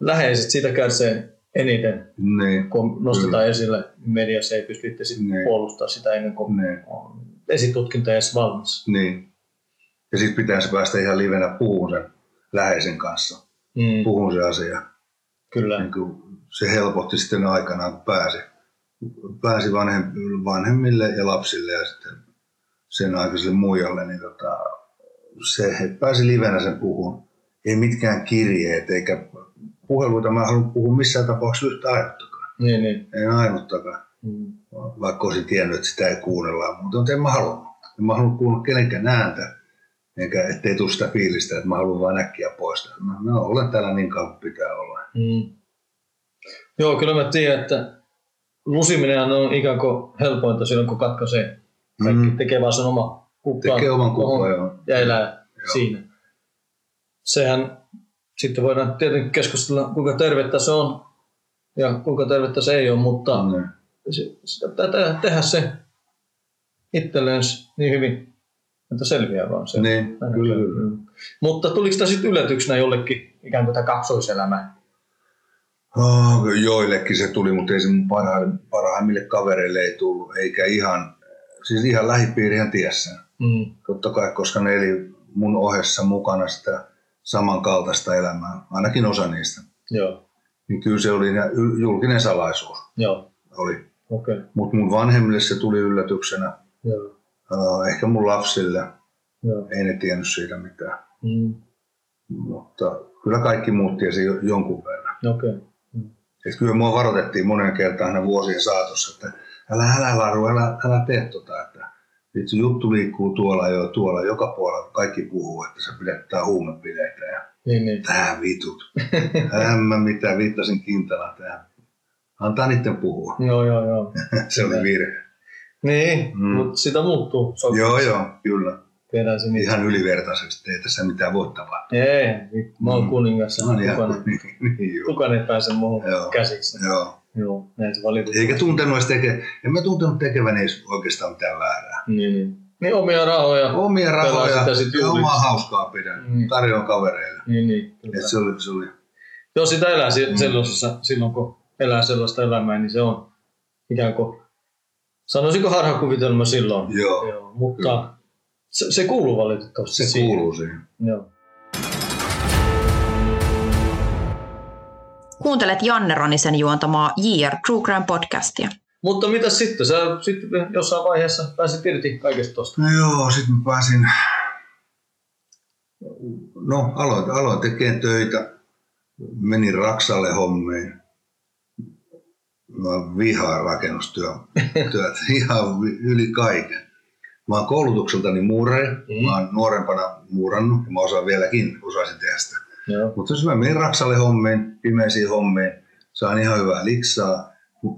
läheiset siitä kärsee eniten, Niin, kun nostetaan esille, mediassa ei pysty itse Niin. puolustaa sitä ennen kuin niin, on esitutkinta edes valmis. niin. Ja sitten pitäisi päästä ihan livenä puhumaan sen läheisen kanssa. Mm, Puhun se asia. kyllä, niin se helpotti sitten aikanaan, kun pääsi, pääsi vanhem, vanhemmille ja lapsille ja sitten sen aikaiselle muijalle, niin tota, se, että pääsi livenä sen puhun. Ei mitkään kirjeet eikä puheluita mä en halunnut puhua missään tapauksessa yhtä ainuttakaan. niin, niin. En ainuttakaan, Mm. vaikka olisin tiennyt, että sitä ei kuunnella, mutta en mä halunnut. En mä halunnut kuunnella kenenkään ääntä, enkä ettei tule sitä fiilistä, että mä haluan vaan äkkiä poistaa. Mä, mä olen täällä niin kauan pitää olla. Mm. Joo, kyllä mä tiedän, että lusiminen on ikään kuin helpointa silloin, kun katkaisee. Kaikki Mm. tekee vaan sen oma kuppaan. Tekee oman kuppaan, joo. ja elää Joo. siinä. Sehän sitten voidaan tietenkin keskustella, kuinka tervettä se on ja kuinka tervettä se ei ole, mutta Mm. sitä pitää tehdä, tehdä se itselleen niin hyvin, että selviää vaan se. Niin, kyllä, kyllä. Mm. Mutta tuliko tämä sitten yllätyksenä jollekin ikään kuin tämä kaksoiselämä? Oh, joillekin se tuli, mutta ei se mun parha, parhaimmille kavereille ei tullut, eikä ihan, siis ihan lähipiirihän ties sen. Mm. Totta kai, koska ne eli mun ohessa mukana sitä samankaltaista elämää, ainakin osa niistä. Joo, Niin kyllä se oli julkinen salaisuus. joo, Oli. Okay. Mutta mun vanhemmille se tuli yllätyksenä. Joo, Uh, ehkä mun lapsille joo. ei ne tiennyt siitä mitään. Mm. Mutta kyllä kaikki muut tiesi jo- jonkun verran. Okei. Okay. Et kyllä mua varoitettiin monen kertaan aina vuosien saatossa, että älä, älä Laru, älä, älä tee tota, että vitsi, juttu liikkuu tuolla jo, tuolla, joka puolella kaikki puhuu, että se pidetään huumepileitä ja Niin, niin. tää vitut. En mä mitään, viittasin kintana tähän Antaa niiden puhua. Joo, joo, joo. se oli virhe. Niin, Mm. mutta sitä muuttuu. Se Joo, joo, kyllä. Se niitä. Ihan ylivertaisesti, ei tässä mitään voi tapahtua. Ei, mä oon Mm. kuningas. ja No niin, kukaan, niin, niin, joo. kukaan ei pääse muuhun Joo. käsiksi. joo. Joo, näin se valitettavasti. Eikä tuntenut edes teke, en mä tuntenut tekeväni edes oikeastaan mitään väärää. Niin, niin. niin omia rahoja. Omia rahoja sitä sit ja omaa hauskaa pidän. Mm. Tarjoan kavereille. Niin, niin. Kyllä. Et se oli, se oli. Joo, sitä elää Mm. sellaisessa, silloin kun elää sellaista elämää, niin se on ikään kuin, sanoisinko harhakuvitelma silloin. Joo, Joo, mutta se, se kuuluu valitettavasti se siihen. kuuluu siihen. Joo. Kuuntelet Janne Ronisen juontamaa JR True Crime podcastia. Mutta mitä sitten? Sä sitten jossain vaiheessa pääsit irti kaikesta tosta. No joo, sitten mä pääsin, no aloin, aloin tekemään töitä, menin Raksalle hommiin. Mä vihaan rakennustyöt, työt, ihan yli kaiken. Mä oon koulutukseltani muurari, Mm. mä oon nuorempana muurannut ja mä osaan vieläkin, osaisin tehdä sitä. Mutta jos mä menin Raksalle hommiin, pimeisiin hommiin, saan ihan hyvää liksaa.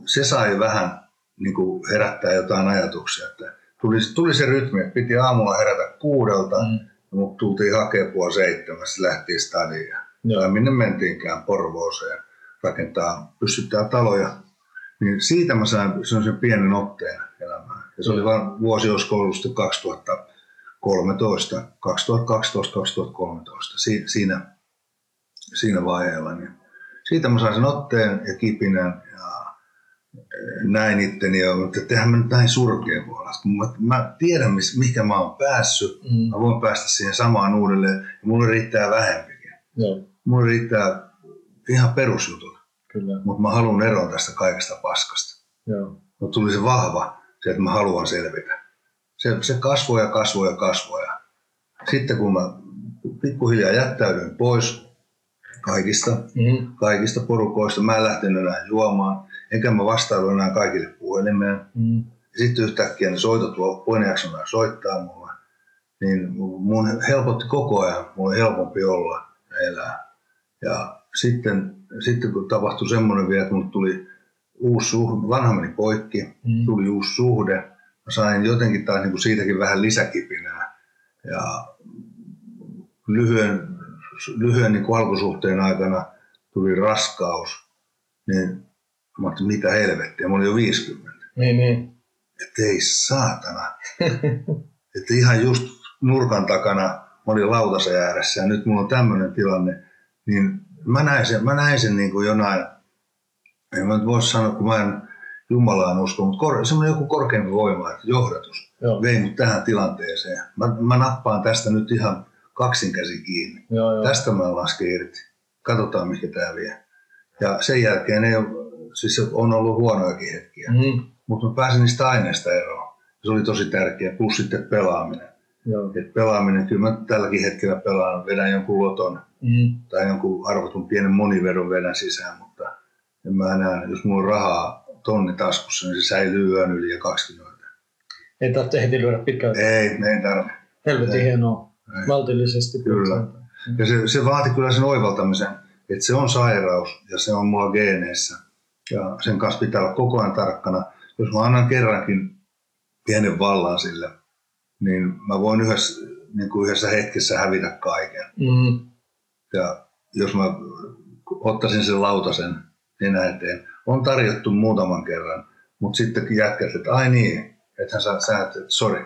Se sai vähän niin kuin herättää jotain ajatuksia. Että tuli, tuli se rytmi, että piti aamulla herätä kuudelta, mm. Mm. ja mut tultiin hakemaan puoli seitsemästä, lähtiin stadiin. Tai Joo. minne mentiinkään Porvooseen rakentaa, pystyttää taloja. Niin siitä mä sain sellaisen pienen otteen elämään. Ja se oli vain vuosi, olisiko ollut sitten 2013, 2012-2013, Si- siinä, siinä vaiheella. Niin siitä mä sain sen otteen ja kipinän ja eh, näin itteni jo, mutta tehdään mä nyt näin surkea voi olla. Mä, mä tiedän, mikä mä oon päässyt. Mm. Mä voin päästä siihen samaan uudelleen ja mulle riittää vähempikin. Joo, Mulle riittää ihan perusjutut, mutta mä haluan eroon tästä kaikesta paskasta. Joo. Mutta tuli se vahva, se, että mä haluan selvitä. Se, se kasvoi ja kasvoi ja kasvoi. Ja sitten kun mä pikkuhiljaa jättäydyin pois kaikista, Mm. kaikista porukoista, mä en lähtenyt enää juomaan, enkä mä vastailu enää kaikille puhelimeen. Mm. Ja sitten yhtäkkiä ne soitot enää soittaa mulle. Niin mun helpotti koko ajan, oli helpompi olla ja elää. Ja sitten, sitten kun tapahtui semmoinen vielä, että mulle tuli uusi suhde, vanha meni poikki, Mm. tuli uusi suhde. Mä sain jotenkin taas niin kuin siitäkin vähän lisäkipinää. Ja lyhyen, lyhyen niin kuin alkusuhteen aikana tuli raskaus. Niin mä ajattelin, mitä helvettiä, mä olin jo 50 Niin, niin. että ei saatana. että ihan just nurkan takana, mä olin lautasen ääressä ja nyt mulla on tämmöinen tilanne, niin mä näin sen, mä näin sen niin kuin jonain, en mä nyt voi sanoa, kun mä en Jumalaan usko, mutta kor, semmoinen joku korkeampi voima, että johdatus Joo. vei mut tähän tilanteeseen. Mä, mä nappaan tästä nyt ihan kaksin käsi kiinni. Joo, joo. Tästä mä lasken irti. Katsotaan, mikä tämä vie. Ja sen jälkeen ei ole, siis on ollut huonojakin hetkiä Mm. mutta mä pääsin niistä aineista eroon. Se oli tosi tärkeä, plus sitten pelaaminen. Joo. Et pelaaminen, kyllä mä tälläkin hetkellä pelaan, vedän jonkun loton Mm. tai jonkun arvotun pienen monivedon vedän sisään, en mä enää, jos mulla on rahaa tonni taskussa, niin se säilyy yön yli ja 20. Ei tarvitse heti lyödä pitkään. Ei, ei tarvitse. Helvetin hienoa. Ei. Maltillisesti. Kyllä. Ja se, se vaati kyllä sen oivaltamisen, että se on sairaus ja se on mulla geeneissä. Ja sen kanssa pitää olla koko ajan tarkkana. Jos mä annan kerrankin pienen vallan sille, niin mä voin yhdessä, niin kuin yhdessä hetkessä hävitä kaiken. Mm. Ja jos mä ottaisin sen lautasen nenä eteen, on tarjottu muutaman kerran, mutta sitten jätkät, että ai niin, ethän sä, sä et, että sori,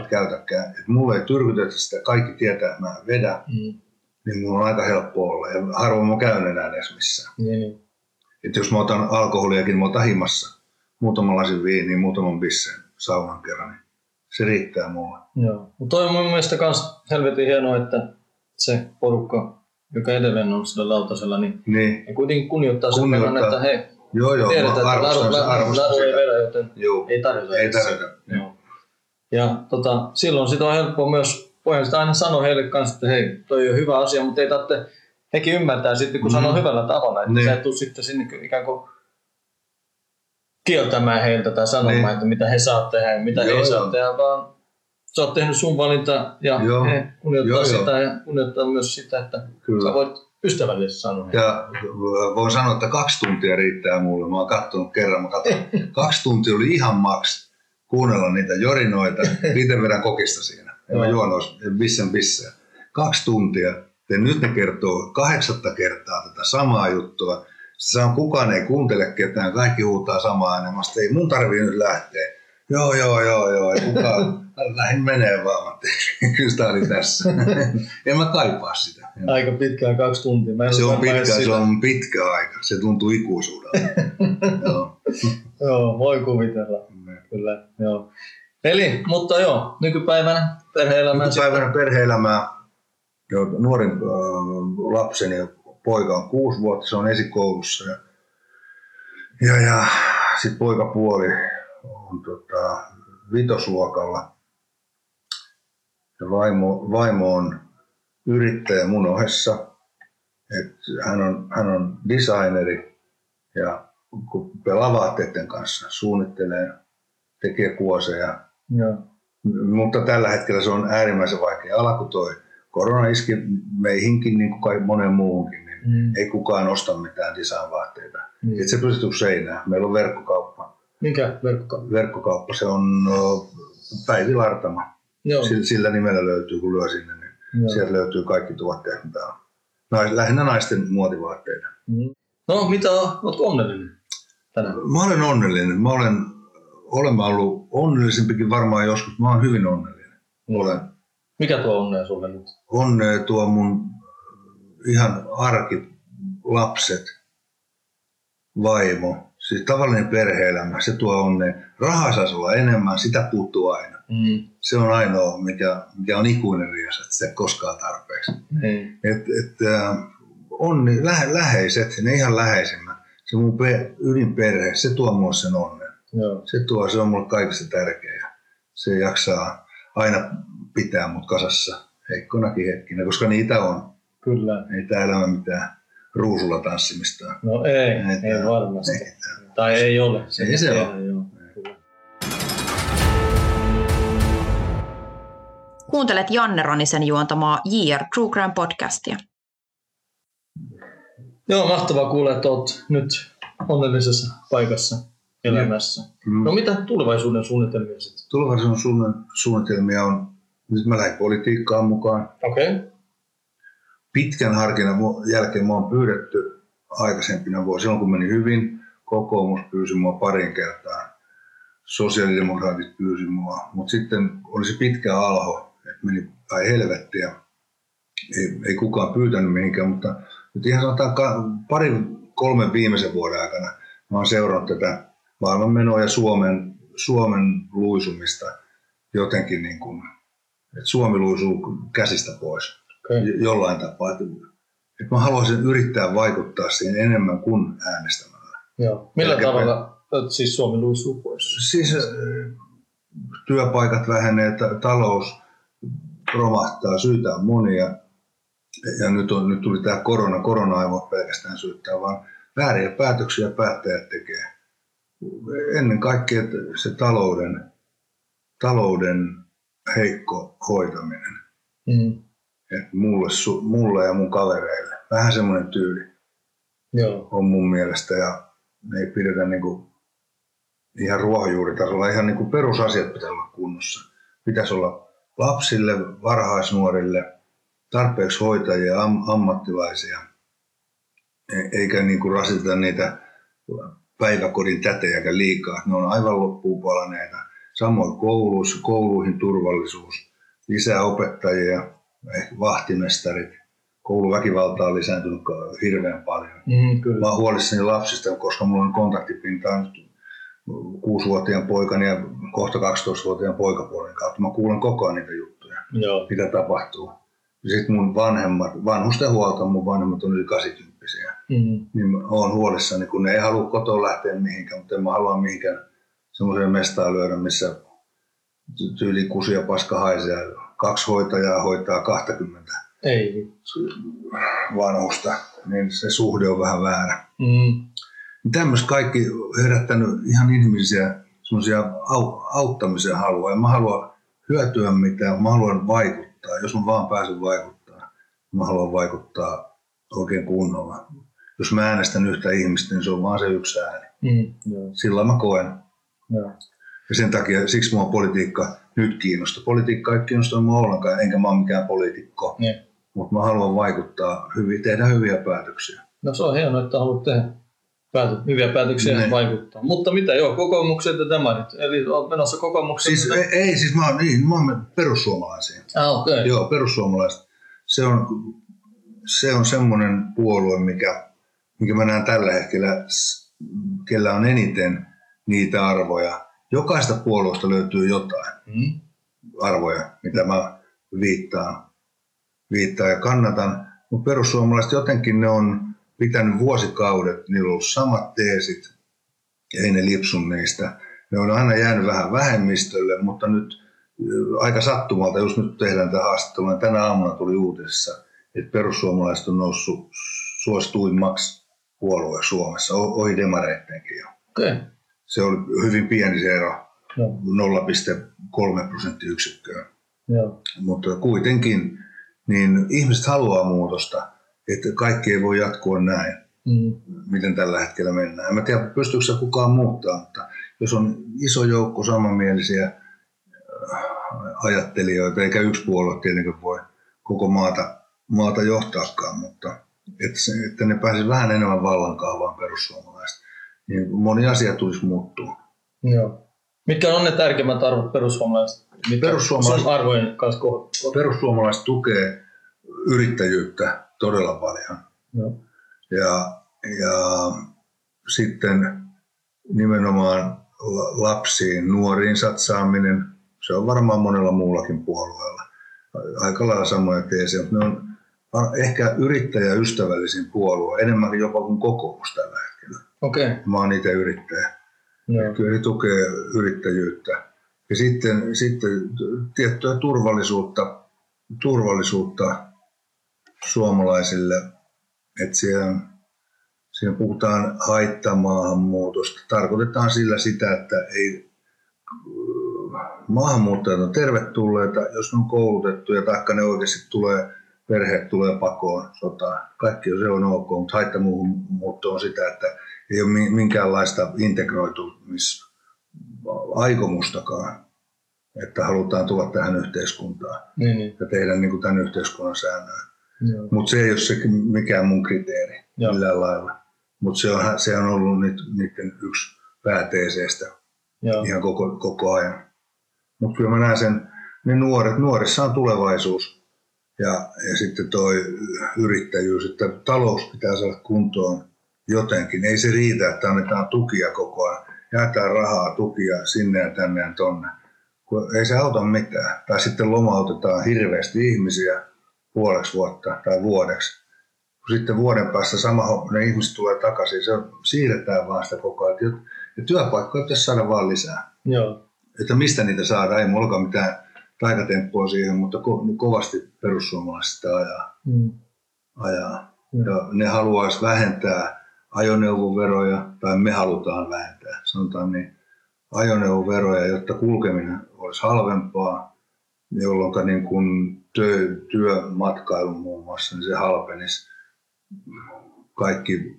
et käytäkään. Että mulle ei tyrkytetä sitä, kaikki tietää, että mä vedän Mm. niin mulla on aika helppo olla. Ja harvoin mä käyn enää edes missään. Niin, niin. Et jos mä otan alkoholiakin, mä otan himassa. Muutaman lasin viiniä, muutaman bissen saunan kerran, niin se riittää mulle. Joo. Mutta toi on mun mielestä kans helvetin hienoa, että se porukka, joka edelleen on sillä lautasella, niin Niin, ne kuitenkin kunnioittaa sen Kunnioittaa. verran, että hei, joo joo, tiedetään, että arvostan, laru, arvostan laru ei vedä, joten Joo, ei tarvita. ei tarvita. Joo. Ja tota, silloin sitä on helppoa myös, voihan sitä aina sanoa heille kanssa, että hei, toi on hyvä asia, mutta ei tarvitse, hekin ymmärtää sitten, kun Mm. sanoo hyvällä tavalla, että Niin. sä et tuu sitten sinne ikään kuin kieltämään heiltä tai sanomaan, Niin. että mitä he saa tehdä ja mitä Joo, ei saa tehdä, vaan sä oot tehnyt sun valinta ja Joo. he kunnioittaa Joo, joo. sitä ja kunnioittaa myös sitä, että Kyllä. sä voit ystävällisesti sanoen. Ja voin sanoa, että kaksi tuntia riittää mulle. Mä oon katsonut kerran, mä katson, kaksi tuntia oli ihan maks kuunnella niitä jorinoita. Itse vedän kokista siinä. En mä juon bissen. Kaksi tuntia. Ja nyt ne kertoo kahdeksatta kertaa tätä samaa juttua. Se on, kukaan ei kuuntele ketään, kaikki huutaa samaa ääneen. Mä ei mun tarvii nyt lähteä. Joo, joo, joo, joo. Ei kukaan, lähdin menee vaan. Kyllä sitä oli tässä. en mä kaipaa sitä. Aika pitkään, kaksi tuntia. Mä Se on pitkä, se sitä- on pitkä aika. Se tuntuu ikuisuudelta. joo. Joo, voi kuvitella. Kyllä, joo. Eli, mutta joo, nykypäivänä perhe-elämä. Nykypäivänä perhe-elämää. Joo, nuorin äh, lapseni poika on kuusi vuotta, se on esikoulussa. Ja, ja, ja sitten poikapuoli on tota, vitosluokalla. Ja vaimo, vaimo on yrittäjä mun ohessa. Et hän, on, hän on designeri ja kun pelaa vaatteiden kanssa, suunnittelee, tekee kuoseja, Joo. mutta tällä hetkellä se on äärimmäisen vaikea ala, kun toi korona iski meihinkin niin kuin kai monen muuhunkin, niin Mm. ei kukaan osta mitään design-vaatteita. Niin. Et se pystyy seinään. Meillä on verkkokauppa. Mikä verkkokauppa? Verkkokauppa, se on Päivi Lartama. Joo. Sillä, sillä nimellä löytyy, kun lyö sinne, niin Joo. sieltä löytyy kaikki tuotteet, mitä on. Nais, lähinnä naisten muotivaatteita. Mm. No, mitä? Oletko onnellinen tänään? Mä olen onnellinen. Mä olen, olen mä ollut onnellisempikin varmaan joskus. Mä olen hyvin onnellinen. Olen. Mikä tuo onnea sulle nyt? onnea tuo mun ihan arki lapset, vaimo, siis tavallinen perhe-elämä, se tuo onnea. Rahaa saisi olla enemmän, sitä puuttuu aina. Mm. Se on ainoa, mikä, mikä on ikuinen rias, että se koskaan tarpeeksi. Niin. Et, et, äh, onni, lähe, läheiset, ne ihan läheisimmät, se mun pe, ydinperhe, se tuo mulle sen onnen. Joo. Se tuo, se on mulle kaikista tärkeä. Se jaksaa aina pitää mut kasassa heikkonakin hetkinä, koska niitä on. Kyllä. Ei tää elämä mitään ruusulla tanssimista. No ei, Ei ei, varmasti. Ei. Tai ei ole. Ei se ole. Joo. Kyllä. Kuuntelet Janne Ronisen juontamaa JR True Crime podcastia. Joo, mahtavaa kuulla, että olet nyt onnellisessa paikassa elämässä. Mm. No mitä tulevaisuuden suunnitelmia sitten? Tulevaisuuden suunn- suunnitelmia on, nyt mä lähden politiikkaan mukaan. Okei. Okay. Pitkän harkinnan jälkeen mä oon pyydetty aikaisempina vuosina, silloin kun meni hyvin, kokoomus pyysi mua parin kertaa, sosiaalidemokraatit pyysi mua, mutta sitten oli se pitkä alho, että meni päin helvettiä. Ei, ei kukaan pyytänyt mihinkään, mutta nyt ihan sanotaan parin, kolmen viimeisen vuoden aikana mä oon seurannut tätä maailmanmenoa ja Suomen, Suomen luisumista jotenkin niin kuin, että Suomi luisuu käsistä pois Okay. jo- jollain tapaa. Että, että mä haluaisin yrittää vaikuttaa siihen enemmän kuin äänestämällä. Joo. Millä Elikkä- tavalla ö, siis Suomi luisuu pois? Siis äh, työpaikat vähenee, ta- talous romahtaa, syitä on monia. Ja nyt, on, nyt tuli tämä korona, korona ei voi pelkästään syyttää, vaan vääriä päätöksiä päättäjät tekee. Ennen kaikkea se talouden, talouden heikko hoitaminen. Mm. Et mulle, su, mulle ja mun kavereille. Vähän semmoinen tyyli Joo. on mun mielestä ja ne ei pidetä niinku ihan ruohonjuuritasolla. Ihan niinku perusasiat pitää olla kunnossa. Pitäisi olla lapsille, varhaisnuorille, tarpeeksi hoitajia, am, ammattilaisia, E- eikä niinku rasiteta niitä päiväkodin tätejäkään liikaa. Ne on aivan loppuun palaneita. Samoin kouluissa, kouluihin turvallisuus, lisää opettajia, ehkä vahtimestarit. Kouluväkivalta on lisääntynyt hirveän paljon. Mm, kyllä. Mä oon huolissani lapsista, koska mulla on kontaktipinta nyt kuusivuotiaan poikani ja kohta 12-vuotiaan poikapuolen kautta. Mä kuulen koko ajan niitä juttuja, Joo. mitä tapahtuu. Sitten mun vanhemmat, vanhusten huolta, mun vanhemmat on yli 80 Mm. niin mä oon huolissani, kun ne ei halua kotoa lähteä mihinkään, mutta en mä halua mihinkään semmoiseen mestaan lyödä, missä ty- tyyli kusi ja paska haisee. Kaksi hoitajaa hoitaa 20 Ei. vanhusta, niin se suhde on vähän väärä. Mm. Tämmöistä kaikki herättänyt ihan ihmisiä semmoisia au, auttamisen halua. En mä halua hyötyä mitään, mä haluan vaikuttaa. Jos mä vaan pääsen vaikuttaa, mä haluan vaikuttaa oikein kunnolla. Jos mä äänestän yhtä ihmistä, niin se on vaan se yksi ääni. Mm, joo, Sillä mä koen. joo. Ja sen takia, siksi mua politiikka nyt kiinnostaa. Politiikka ei kiinnosta mua ollenkaan, enkä mä ole mikään poliitikko. Niin. Mutta mä haluan vaikuttaa, hyvin, tehdä hyviä päätöksiä. No se on hienoa, että haluat tehdä päätö, hyviä päätöksiä ja Niin. vaikuttaa. Mutta mitä joo, kokoomukset ja demarit. Eli olet menossa kokoomuksen. Siis, ei, ei, siis mä oon, niin, mä oon perussuomalaisia. Ah. Okay. Joo, perussuomalaiset. Se on, se on semmoinen puolue, mikä, mikä mä näen tällä hetkellä, kellä on eniten niitä arvoja. Jokaista puolueesta löytyy jotain Mm. arvoja, mitä mä viittaan, viittaan ja kannatan. Mutta perussuomalaiset jotenkin ne on pitänyt vuosikaudet, niillä on ollut samat teesit, ei ne lipsun niistä. Ne on aina jäänyt vähän vähemmistölle, mutta nyt aika sattumalta, jos nyt tehdään tätä haastattelua, niin tänä aamuna tuli uutisissa, että perussuomalaiset on noussut suosituimmaksi puolue Suomessa, ohi demareittenkin jo. Okay. Se oli hyvin pieni se ero, Joo. 0,3 prosenttiyksikköä Joo. mutta kuitenkin niin ihmiset haluaa muutosta, että kaikki ei voi jatkua näin, Mm. miten tällä hetkellä mennään. En mä tiedä, pystyykö se kukaan muuttaa, mutta jos on iso joukko samanmielisiä äh, ajattelijoita, eikä yksi puolue tietenkään voi koko maata, maata johtaakaan, mutta että, se, että ne pääsisi vähän enemmän vallankaavaan perussuomalaiset, niin moni asia tulisi muuttua. Joo. Mitkä on ne tärkeimmät arvot perussuomalaiset? Mitkä Perussuomalaiset- arvojen kanssa? Perussuomalaiset tukee yrittäjyyttä todella paljon. Joo. Ja, ja sitten nimenomaan la- lapsiin, nuoriin satsaaminen, se on varmaan monella muullakin puolueella. Aika lailla samoja teesejä, mutta ne on ehkä yrittäjäystävällisin puolue, enemmän jopa kuin kokoomus tällä hetkellä. Okei. Okay. Mä oon itse yrittäjä. Joo. Kyllä he tukee yrittäjyyttä. Ja sitten, sitten tiettyä turvallisuutta, turvallisuutta suomalaisille, että siellä, siinä puhutaan haittamaahanmuutosta. Tarkoitetaan sillä sitä, että ei, maahanmuuttajat on tervetulleita, jos ne on koulutettuja, taikka ne oikeasti tulee, perheet tulee pakoon sotaan. Kaikki se on ok, mutta haittamuutto on sitä, että ei ole mi- minkäänlaista integroitumisaikomustakaan, että halutaan tulla tähän yhteiskuntaan Niin, niin. ja tehdä niin kuin tämän yhteiskunnan säännöillä. Joo. Mutta se ei ole se mikään mun kriteeri Joo. millään lailla. Mutta se on, se on ollut niiden yksi pääteeseistä Joo. ihan koko, koko ajan. Mutta kyllä mä näen sen, ne nuoret, nuorissa on tulevaisuus ja, ja sitten toi yrittäjyys, että talous pitää saada kuntoon jotenkin. Ei se riitä, että annetaan tukia koko ajan, jaetaan rahaa, tukia sinne ja tänne ja tonne. Ei se auta mitään. Tai sitten lomautetaan hirveästi ihmisiä puoleksi vuotta tai vuodeksi. Kun sitten vuoden päästä sama ne ihmiset tulee takaisin, se siirretään vaan sitä koko ajan. Ja työpaikkoja pitäisi saada vaan lisää Joo. että mistä niitä saadaan. Ei mulla mitään taikatemppua siihen, mutta ko- kovasti perussuomalaiset sitä ajaa. Mm. ajaa. Mm. Ja ne haluaisi vähentää ajoneuvoveroja, tai me halutaan vähentää, sanotaan niin, ajoneuvoveroja, jotta kulkeminen olisi halvempaa, jolloin niin kun työ, työmatkailu muun muassa, niin se halpenisi. Kaikki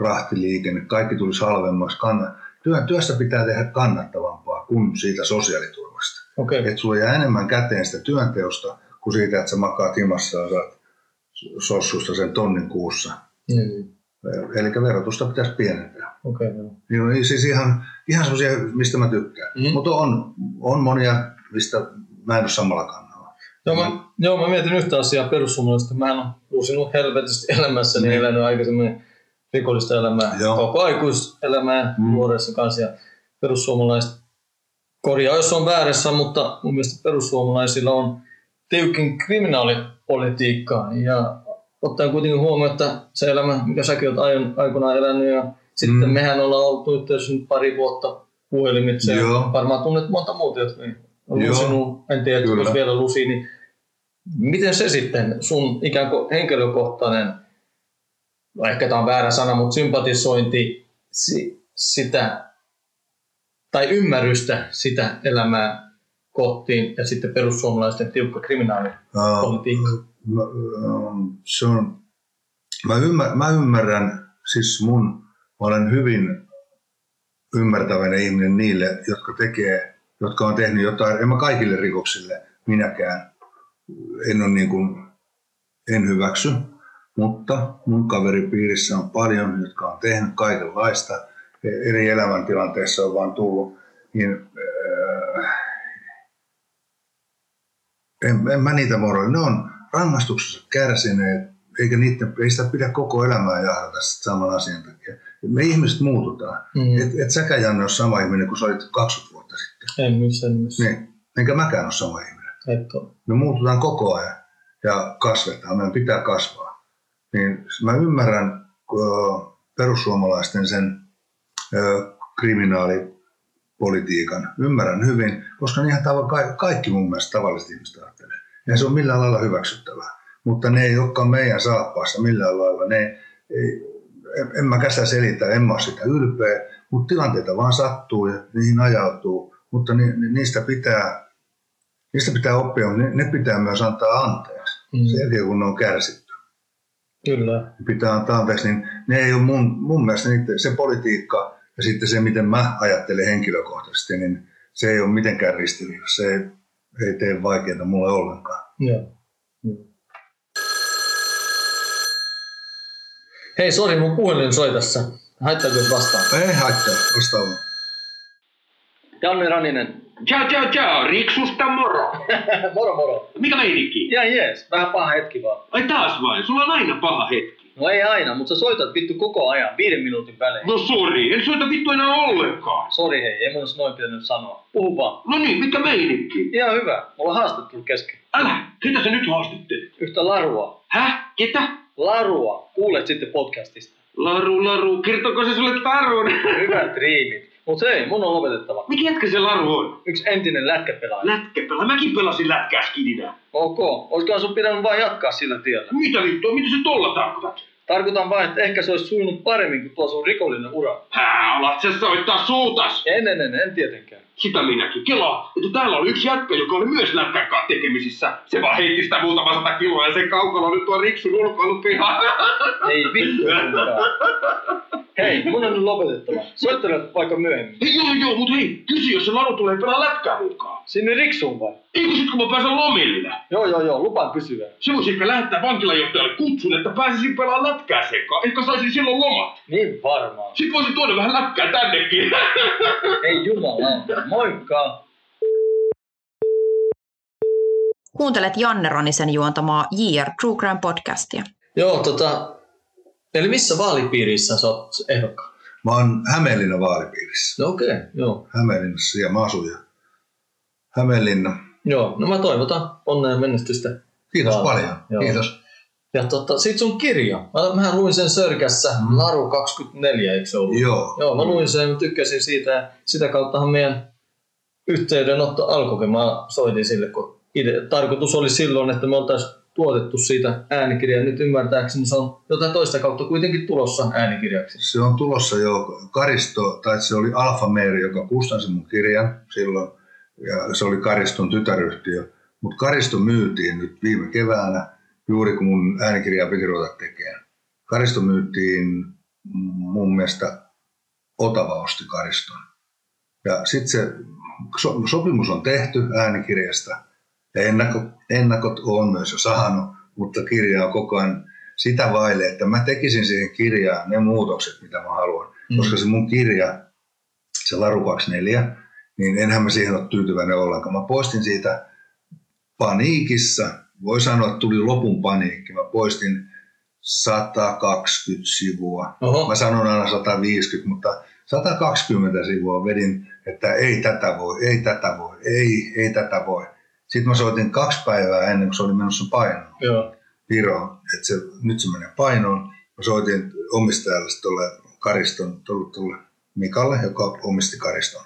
rahtiliikenne, kaikki tulisi halvemmaksi. Kann- työ, työstä pitää tehdä kannattavampaa kuin siitä sosiaaliturvasta. Okay. Että sulla jää enemmän käteen sitä työnteosta kuin siitä, että sä makaat himassa ja saat sossusta sen tonnin kuussa. Niin. Eli verotusta pitäisi pienentää. Okay, joo. Niin on siis ihan, ihan semmoisia, mistä mä tykkään. Mm. Mutta on, on monia, mistä mä en ole samalla kannalla. Joo, mä, joo, mä mietin yhtä asiaa perussuomalaisista. Mä en ole uusinut helvetisti elämässäni, Niin. elänyt aikaisemmin rikollista elämää, Joo. koko aikuiselämää Mm. mm. nuoressa kanssa. Ja perussuomalaiset korjaa, jos on väärässä, mutta mun mielestä perussuomalaisilla on tiukin kriminaalipolitiikka. Ja ottaen kuitenkin huomioon, että se elämä, mikä säkin olet aion- aikoinaan elänyt, ja sitten Mm. mehän ollaan oltu yhteydessä nyt pari vuotta puhelimitse. ja Joo. Varmaan tunnet monta muuta, jotka on lusinut, en tiedä, Kyllä. jos vielä lusi, niin miten se sitten sun ikään kuin henkilökohtainen, no ehkä tämä on väärä sana, mutta sympatisointi si, sitä, tai ymmärrystä sitä elämää kohtiin ja sitten perussuomalaisten tiukka kriminaali. Ähm, se on mä, ymmär, mä ymmärrän, siis mun, mä olen hyvin ymmärtäväinen ihminen niille, jotka tekee, jotka on tehnyt jotain, en mä kaikille rikoksille minäkään, en ole niin kuin, en hyväksy, mutta mun kaveripiirissä on paljon, jotka on tehnyt kaikenlaista, eri elämäntilanteissa on vaan tullut, niin äh, en, en mä niitä moro. Ne on rangaistuksessa kärsineet, eikä niitä, ei sitä pidä koko elämää jahdata saman asian takia. Me ihmiset muututaan. Mm. Et, et säkään Janne ole sama ihminen kuin sä olit 20 vuotta sitten. En missään nimessä. Niin. Enkä mäkään ole sama ihminen. Ole. Me muututaan koko ajan ja kasvetaan. Meidän pitää kasvaa. Niin mä ymmärrän perussuomalaisten sen kriminaalipolitiikan. Ymmärrän hyvin, koska ihan tavo- ka- kaikki mun mielestä tavalliset ihmiset ajattelee. Ja se on millään lailla hyväksyttävää. Mutta ne ei olekaan meidän saappaassa millään lailla. Ne ei, en, en mä sitä selitä, en mä ole sitä ylpeä, mutta tilanteita vaan sattuu ja niihin ajautuu. Mutta ni, ni, niistä, pitää, niistä pitää oppia, mutta ne, ne pitää myös antaa anteeksi. Mm. Sen jälkeen, kun ne on kärsitty. Kyllä. Pitää antaa anteeksi, niin ne ei ole mun, mun mielestä niitä, se politiikka ja sitten se, miten mä ajattelen henkilökohtaisesti, niin se ei ole mitenkään ristiriidassa. Se ei, tee vaikeaa mulle ollenkaan. Joo. Hei, sori, mun puhelin soi tässä. Haittaako vastaan? Ei haittaa, vastaavaa. Janne Raninen. Ciao, ciao, ciao. Riksusta moro. moro moro. Mikä meininki? Ja jees, vähän paha hetki vaan. Ai taas vain, sulla on aina paha hetki. No ei aina, mutta sä soitat vittu koko ajan, viiden minuutin välein. No sori, en soita vittu enää ollenkaan. Sori hei, ei mun olisi noin pitänyt sanoa. Puhu vaan. No niin, mikä meininki? Ihan hyvä, mulla on haastattelu kesken. Älä, ketä sä nyt haastattelet? Yhtä larua. Häh? Ketä? Larua, kuulet sitten podcastista. Laru, Laru, kertoko se sulle tarun? Hyvät riimit. Mut hei, mun on lopetettava. Mikä jätkä se Laru on? Yksi entinen lätkäpelaaja. Lätkäpelä, mäkin pelasin lätkää skidinä. ok, olisikohan sun pitänyt vaan jatkaa sillä tiellä? Mitä vittua, mitä se tolla tarkoitat? Tarkoitan vain, että ehkä se olisi sujunut paremmin kuin tuo sun rikollinen ura. Hää, alat sä soittaa suutas? En, en, en, en tietenkään. Sitä minäkin. Kelaa, että täällä oli yksi jätkä, joka oli myös lätkän kanssa tekemisissä. Se vaan heitti sitä muutama sata kiloa ja sen kaukalo nyt tuo riksun ulkoilu. Ei vittu. Hei, mun on nyt lopetettava. Soittele vaikka myöhemmin. Hei, joo, joo, mut hei, kysy, jos se Laru tulee pelaa lätkää mukaan. Sinne riksuun vai? Ei kun sit kun mä pääsen lomille. Joo, joo, joo, lupaan pysyä. Se voisi ehkä lähettää vankilajohtajalle kutsun, että pääsisin pelaa lätkää sekaan. Ehkä saisin silloin lomat. Niin varmaan. Sitten voisin tuoda vähän lätkää tännekin. Ei jumalauta. Moikka! Kuuntelet Janne Ronisen juontamaa JR True Crime podcastia. Joo, tota... Eli missä vaalipiirissä sä oot ehdokkaan? Mä oon Hämeenlinnan vaalipiirissä. No okei, okay, joo. Hämeenlinnassa ja mä asun ja Hämeenlinna. Joo, no mä toivotan onnea menestystä. Kiitos Vaaleja. paljon. Joo. Kiitos. Ja tota, sit sun kirja. Mä, mähän luin sen Sörkässä. Laru 24, eikö se ollut? Joo. Joo, mä luin sen, tykkäsin siitä ja sitä kauttahan meidän yhteydenotto alkoi, mä soitin sille, kun ide, tarkoitus oli silloin, että me oltaisiin tuotettu siitä äänikirjaa. Nyt ymmärtääkseni se on jotain toista kautta kuitenkin tulossa äänikirjaksi. Se on tulossa jo Karisto, tai se oli Alfa Meeri, joka kustansi mun kirjan silloin. Ja se oli Kariston tytäryhtiö. Mutta Karisto myytiin nyt viime keväänä, juuri kun mun äänikirjaa piti ruveta tekemään. Karisto myytiin mun mielestä Otava osti Kariston. Ja sitten se so, sopimus on tehty äänikirjasta ja ennakko, ennakot on myös jo saanut, mutta kirja on koko ajan sitä vaille, että mä tekisin siihen kirjaan ne muutokset, mitä mä haluan. Mm. Koska se mun kirja, se Laru 24, niin enhän mä siihen ole tyytyväinen ollenkaan. Mä poistin siitä paniikissa, voi sanoa, että tuli lopun paniikki. Mä poistin 120 sivua. Oho. Mä sanon aina 150, mutta 120 sivua vedin, että ei tätä voi, ei tätä voi, ei, ei tätä voi. Sitten mä soitin kaksi päivää ennen kuin se oli menossa painoon Joo. Viroon, että se, nyt se menee painoon. Mä soitin omistajalle tuolle Kariston, tuolle, tuolle Mikalle, joka omisti Kariston.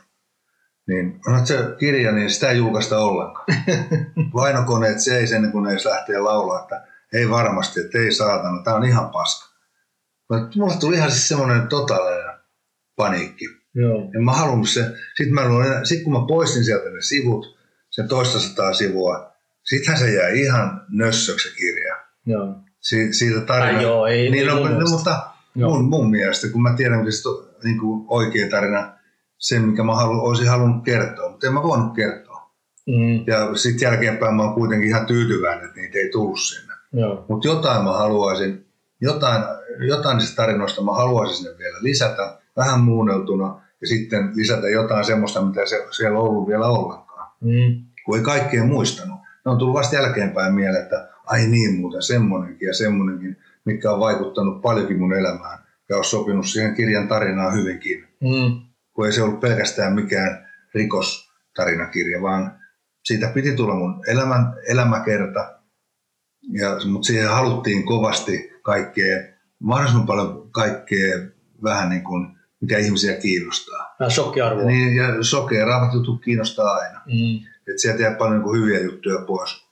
Niin mä että se kirja, niin sitä ei julkaista ollenkaan. Vainokoneet seis ennen kuin ne edes lähtee laulaa, että ei varmasti, että ei saatana, tämä on ihan paska. Mutta mulle tuli ihan siis semmoinen totaalinen paniikki. Joo. En mä halunnut se. Sitten mä luin, sit kun mä poistin sieltä ne sivut, sen toista sataa sivua, sittenhän se jäi ihan nössöksi se kirja. Joo. si, siitä tarinasta. joo, ei- niin, ei no, mun no, mielestä. mutta Joo. mun, mun mielestä, kun mä tiedän, että se on niin kuin oikea tarina, sen mikä mä halu, olisin halunnut kertoa, mutta en mä voinut kertoa. Mm, Ja sitten jälkeenpäin mä oon kuitenkin ihan tyytyväinen, että niitä ei tullut sinne. joo. Mutta jotain mä haluaisin, jotain, jotain niistä tarinoista mä haluaisin sinne vielä lisätä, vähän muunneltuna, ja sitten lisätä jotain semmoista, mitä se, siellä on ollut vielä ollenkaan. Mm, Kun ei kaikkea muistanut. Ne on tullut vasta jälkeenpäin mieleen, että ai niin muuten, semmonenkin ja semmonenkin, mitkä on vaikuttanut paljonkin mun elämään ja on sopinut siihen kirjan tarinaan hyvinkin. mm, Kun ei se ollut pelkästään mikään rikostarinakirja, vaan siitä piti tulla mun elämän, elämäkerta, ja, mutta siihen haluttiin kovasti kaikkea, mahdollisimman paljon kaikkea vähän niin kuin, mikä ihmisiä kiinnostaa. vähän shokkiarvoa. Niin, ja sokeraavat jutut kiinnostaa aina. Mm, Että sieltä jää paljon niin kuin hyviä juttuja pois.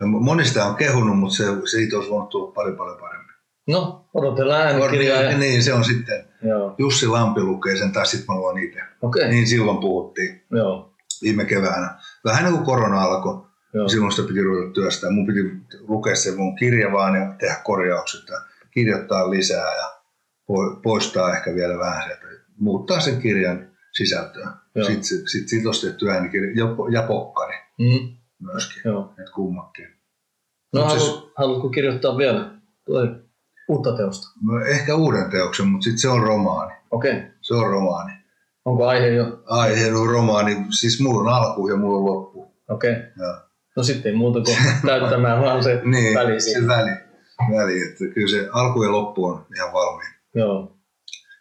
Ja monista on kehunut, mutta se, siitä olisi voinut tulla paljon paljon paremmin. no, odotellaan äänikirjaa. Ja... Niin, se on sitten. Joo, Jussi Lampi lukee sen, tai sitten mä luen itse. Okay. Niin silloin puhuttiin Joo, viime keväänä. Vähän niin kuin korona alkoi, joo. silloin sitä piti ruveta työstää. Mun piti lukea se mun kirja vaan ja tehdä korjaukset ja kirjoittaa lisää ja po- poistaa ehkä vielä vähän sieltä. Muuttaa sen kirjan sisältöä. Sitten sit, sit, sit olisi tehty äänikirja ja, ja pokkari Mm, myöskin. joo. Et kummatkin. No, Mut siis- halu, haluatko kirjoittaa vielä toi uutta teosta? No, Ehkä uuden teoksen, mutta sitten se on romaani. Okei. Okay. Se on romaani. Onko aihe jo? Aihe on romaani, siis mulla on alku ja mulla on loppu. Okei. Okay. Ja, No sitten ei muuta kuin täyttämään vaan se niin, väli se siinä. väli. väli. Että kyllä se alku ja loppu on ihan valmiin. Joo.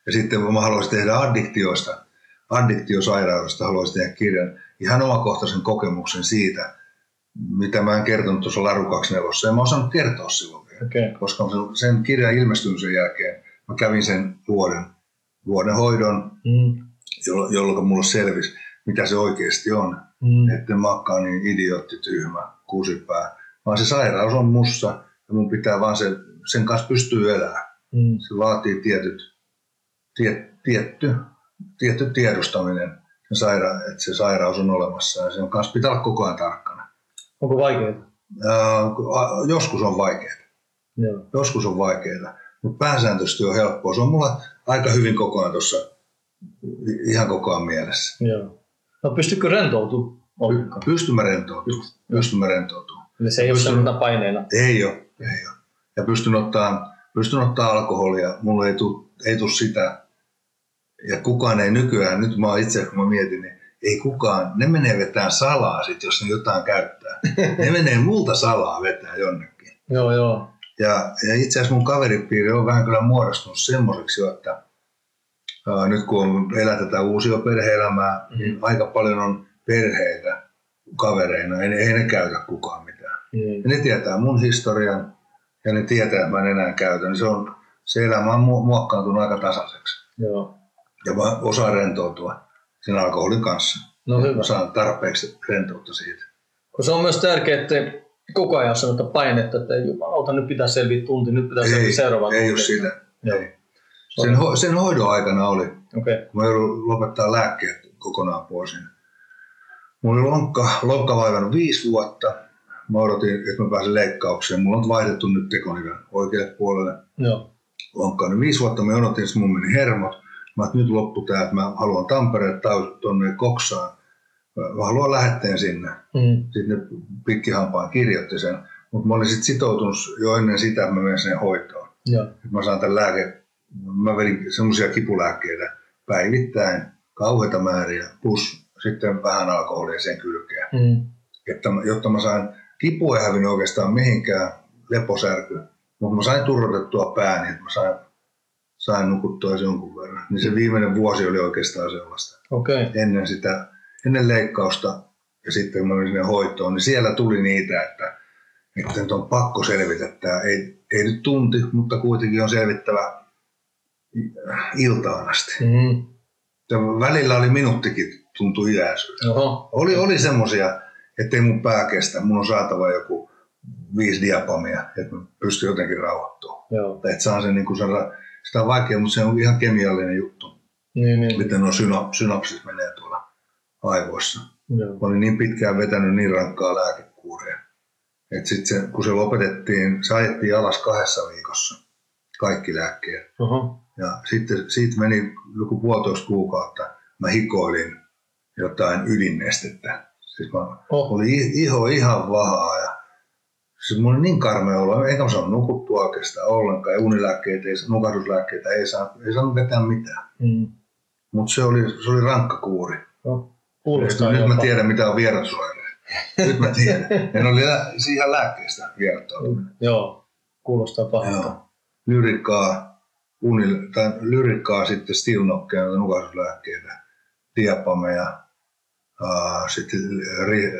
Ja sitten mä haluaisin tehdä addiktioista, addiktiosairaudesta haluaisin tehdä kirjan, ihan omakohtaisen kokemuksen siitä, mitä mä en kertonut tuossa Laru 24. Ja mä osannut kertoa silloin vielä. Okay. koska sen- kirjan ilmestymisen jälkeen mä kävin sen vuoden, vuoden hoidon, Mm. jolloin, jolloin mulle selvisi, mitä se oikeasti on. Mm. Että mä oonkaan niin idiootti, tyhmä, kusipää. Vaan se sairaus on mussa ja mun pitää vaan se, sen kanssa pystyä elämään. Mm. Se vaatii tietyt, tie, tietty, tietty tiedostaminen, se saira, että se sairaus on olemassa ja sen kanssa pitää olla koko ajan tarkkana. Onko vaikeaa? A- joskus on vaikeaa, Joo. joskus on vaikeaa, mutta pääsääntöisesti on helppoa. Se on mulla aika hyvin koko ajan tuossa, ihan koko ajan mielessä. Joo. No pystykö rentoutumaan? Pystyn mä rentoutumaan, pystyn mä rentoutumaan. Eli se ei ole Pystyn- sellaisena paineena. Ei ole, ei ole. Ja pystyn ottaa, pystyn ottaa alkoholia, mulla ei tule ei tuu sitä. Ja kukaan ei nykyään, nyt mä itse kun mä mietin, niin ei kukaan, ne menee vetään salaa sit, jos ne jotain käyttää. ne menee multa salaa vetää jonnekin. Joo, joo. Ja, ja itse asiassa mun kaveripiiri on vähän kyllä muodostunut semmoiseksi jo, että ää, nyt kun on, elätetään uusia perhe-elämää, Mm. niin aika paljon on perheitä kavereina, ei, ei ne käytä kukaan mitään. Mm. Ja ne tietää mun historian ja ne tietää, että mä en enää käytä. Niin se, on, se elämä on mu- muokkaantunut aika tasaiseksi. Joo. Ja mä osaan rentoutua sen alkoholin kanssa. No hyvä. Mä saan tarpeeksi rentoutta siitä. Kun se on myös tärkeää, että koko ajan sellaista painetta, että ei jumalauta, nyt pitää selviä tunti, nyt pitää selviä Ei, seuraava ei tunti. ole sitä. Joo. Ei. Sen, ho- sen hoidon aikana oli, Okei. Okay. kun mä joudun lopettaa lääkkeet kokonaan pois. Niin mulla oli lonkka, lonkka vaivannut viisi vuotta. Mä odotin, että mä pääsen leikkaukseen. Mulla on vaihdettu nyt tekoniven oikealle puolelle. Joo. lonkkaan. Niin viisi vuotta mä jonotin, että mun meni hermot. Mä että nyt loppu tää, että mä haluan Tampereen tuonne Koksaan. Mä haluan lähetteen sinne. Mm. Sitten ne pikkihampaan kirjoitti sen. Mutta mä olin sitten sitoutunut jo ennen sitä, että mä menen sinne hoitoon. Et mä saan tämän lääke, mä vedin semmoisia kipulääkkeitä päivittäin, kauheita määriä, plus sitten vähän alkoholia sen kylkeen. Mm. Että, jotta mä sain, kipu ei hävinnyt oikeastaan mihinkään, leposärky, mutta mä sain turrotettua pääni, että mä sain, sain nukuttua jonkun verran. Niin se viimeinen vuosi oli oikeastaan sellaista. Okay. Ennen sitä, ennen leikkausta ja sitten kun mä menin sinne hoitoon, niin siellä tuli niitä, että, että nyt on pakko selvitä tämä. Ei, ei nyt tunti, mutta kuitenkin on selvittävä iltaan asti. Mm. Ja välillä oli minuuttikin, tuntui iäisyydeltä. Oho. Oli, oli semmoisia, ettei mun pää kestä. Mun on saatava joku viisi diapamia, että mä pystyn jotenkin rauhoittumaan. Että saan sen, niin kuin sen, ra- sitä on vaikea, mutta se on ihan kemiallinen juttu. Niin, niin. Miten nuo syno, synapsit menee tuolla aivoissa. Joo. Mä olin niin pitkään vetänyt niin rankkaa lääkekuuria. Et sit se, kun se lopetettiin, se ajettiin alas kahdessa viikossa, kaikki lääkkeet. Oho. Ja sitten siitä meni joku puolitoista kuukautta. Mä hikoilin jotain ydinnestettä. Siis mä Oh. oli iho ihan vahaa ja siis mulla oli niin karmea olo, eikä mä saanut nukuttua oikeastaan ollenkaan. Ja unilääkkeitä, ei, nukahduslääkkeitä ei, saa, ei saanut vetää mitään. Mm. Mutta se oli, se oli rankka kuuri. No, kuulostaa Nyt jopa. mä tiedän, mitä on vierasoireja. Nyt mä tiedän. En lä- siihen lääkkeestä vierattautuminen. Joo, kuulostaa pahalta. Joo. Lyrikkaa, unil, tai lyrikkaa sitten stilnokkeja, nukahduslääkkeitä, diapameja, uh, sitten ri,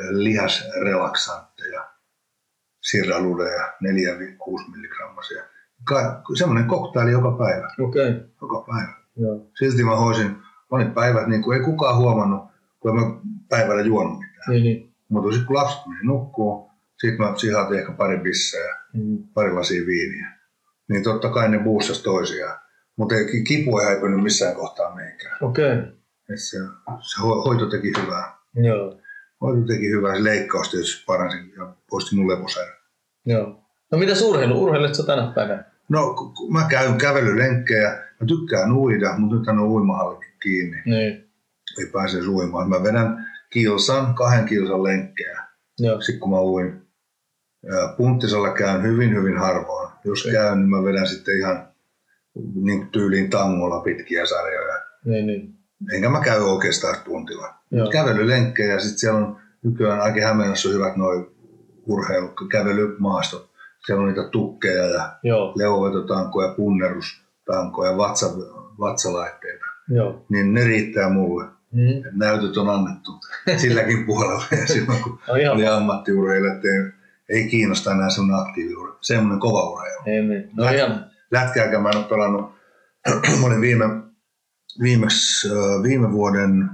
siraludeja, 4-6 milligrammasia. Ka- semmoinen koktaili joka päivä, Okei, okay. joka päivä. joo. Silti mä hoisin, olin päivät, niin kuin ei kukaan huomannut, kun mä päivällä juonut mitään. Niin, niin. Mutta sitten kun lapset meni nukkuu, sitten mä sihaatin ehkä pari bissejä, Mm. pari lasia viiniä. Niin totta kai ne boostasi toisiaan. Mutta ei, kipu ei häipynyt missään kohtaa mihinkään. Okei, okay. Et se, se ho- hoito teki hyvää. joo. Hoito teki hyvää, se leikkaus tietysti paransi ja poisti mun leposäärä. Joo. No mitä urheilu? Urheilet sä tänä päivänä? No, mä käyn kävelylenkkejä, mä tykkään uida, mutta nyt on uimahallikin kiinni. Niin. Ei pääse uimaan. Mä vedän kilsan, kahden kilsan lenkkejä. Joo. sitten kun mä uin. Punttisella käyn hyvin, hyvin harvoin. Jos Okei. käyn, niin mä vedän sitten ihan niin tyyliin tangolla pitkiä sarjoja. Niin, niin. Enkä mä käy oikeastaan puntilla. Joo. Kävelylenkkejä ja sitten siellä on nykyään aika Hämeenessä on hyvät noin urheilu, kävelymaastot. Siellä on niitä tukkeja ja Joo, punnerustankoja, vatsa, vatsalaitteita. joo. Niin ne riittää mulle. Mm. Näytöt on annettu silläkin puolella. Ja silloin kun No ihan oli ammattiurheilija, ei, ei kiinnosta enää semmoinen aktiiviurheilu, semmoinen kova urheilu. Niin, niin. No ihan, Lätkääkään mä en ole pelannut, mä olin viime, viimeksi, äh, viime vuoden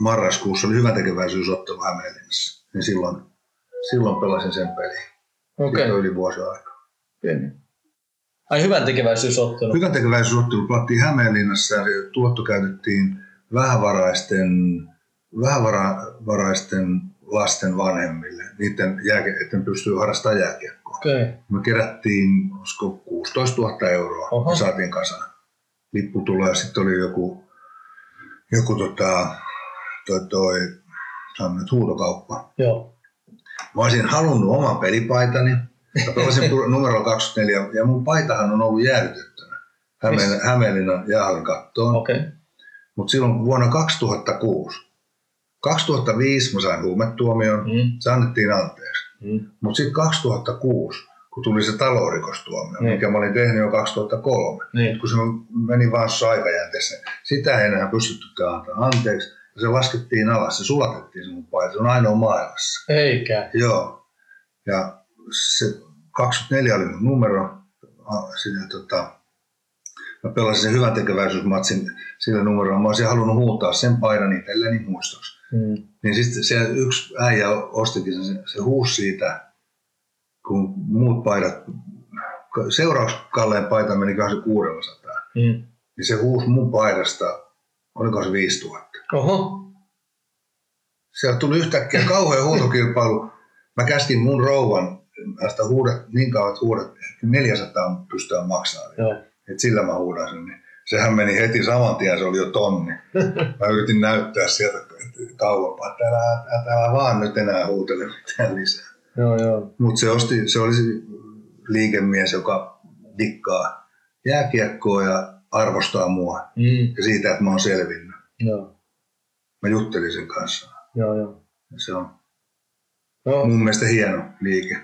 marraskuussa oli hyvä tekeväisyysottelu Hämeenlinnassa, niin silloin, silloin pelasin sen. Siitä on yli vuosi aikaa. Okay. Ai hyvän tekeväisyysottelu. Hyvän tekeväisyysottelu pelattiin Hämeenlinnassa ja tuotto käytettiin vähävaraisten, vähävaraisten lasten vanhemmille, niiden jääke, että ne pystyy harrastamaan jääkiekkoa. Okay. Me kerättiin, olisiko 16 000 euroa Oho. ja saatiin kasaan. Lipputulo ja sitten oli joku, joku tota, toi, toi, huutokauppa. Joo. Mä olisin halunnut oman pelipaitani. Mä pelasin numero 24 ja mun paitahan on ollut jäädytettynä Hämeen, Hämeenlinnan jäähallin kattoon. Okay. Mutta silloin vuonna 2006, 2005 mä sain huumetuomion, Mm. se annettiin anteeksi. Mm. Mutta sitten 2006, kun tuli se taloudrikostuomio, Niin. mikä mä olin tehnyt jo 2003, Niin. kun se meni vaan aikajänteessä, sitä ei enää pystyttykään antaa anteeksi. Ja se laskettiin alas, se sulatettiin se mun paita, se on ainoa maailmassa. Eikä. Joo. Ja se 24 oli mun numero. Siinä, tota, mä pelasin sen hyvän tekeväisyysmatsin sillä numerolla. Mä olisin halunnut huutaa sen paidan itselleni muistoksi. Mm. Niin sitten se yksi äijä ostikin sen, se huusi siitä, kun muut paidat, seuraavaksi kalleen paita meni se 600. Mm. Niin se huusi mun paidasta, oliko se 5000. Oho. Sieltä tuli yhtäkkiä kauhean huutokilpailu. Mä käskin mun rouvan näistä huudat, niin kauan, että huudat, että 400 pystyä maksamaan. Joo. Et sillä mä huudan sen. Niin sehän meni heti saman tien, se oli jo tonni. Mä yritin näyttää sieltä kauempaa, että älä, älä vaan nyt enää huutele mitään lisää. Joo, joo. Mutta se, osti, se oli liikemies, joka dikkaa jääkiekkoa ja arvostaa mua. Mm. Ja siitä, että mä oon selvinnyt. Joo. Mä juttelin sen kanssa. Joo, joo. Ja se on No, mun mielestä hieno liike.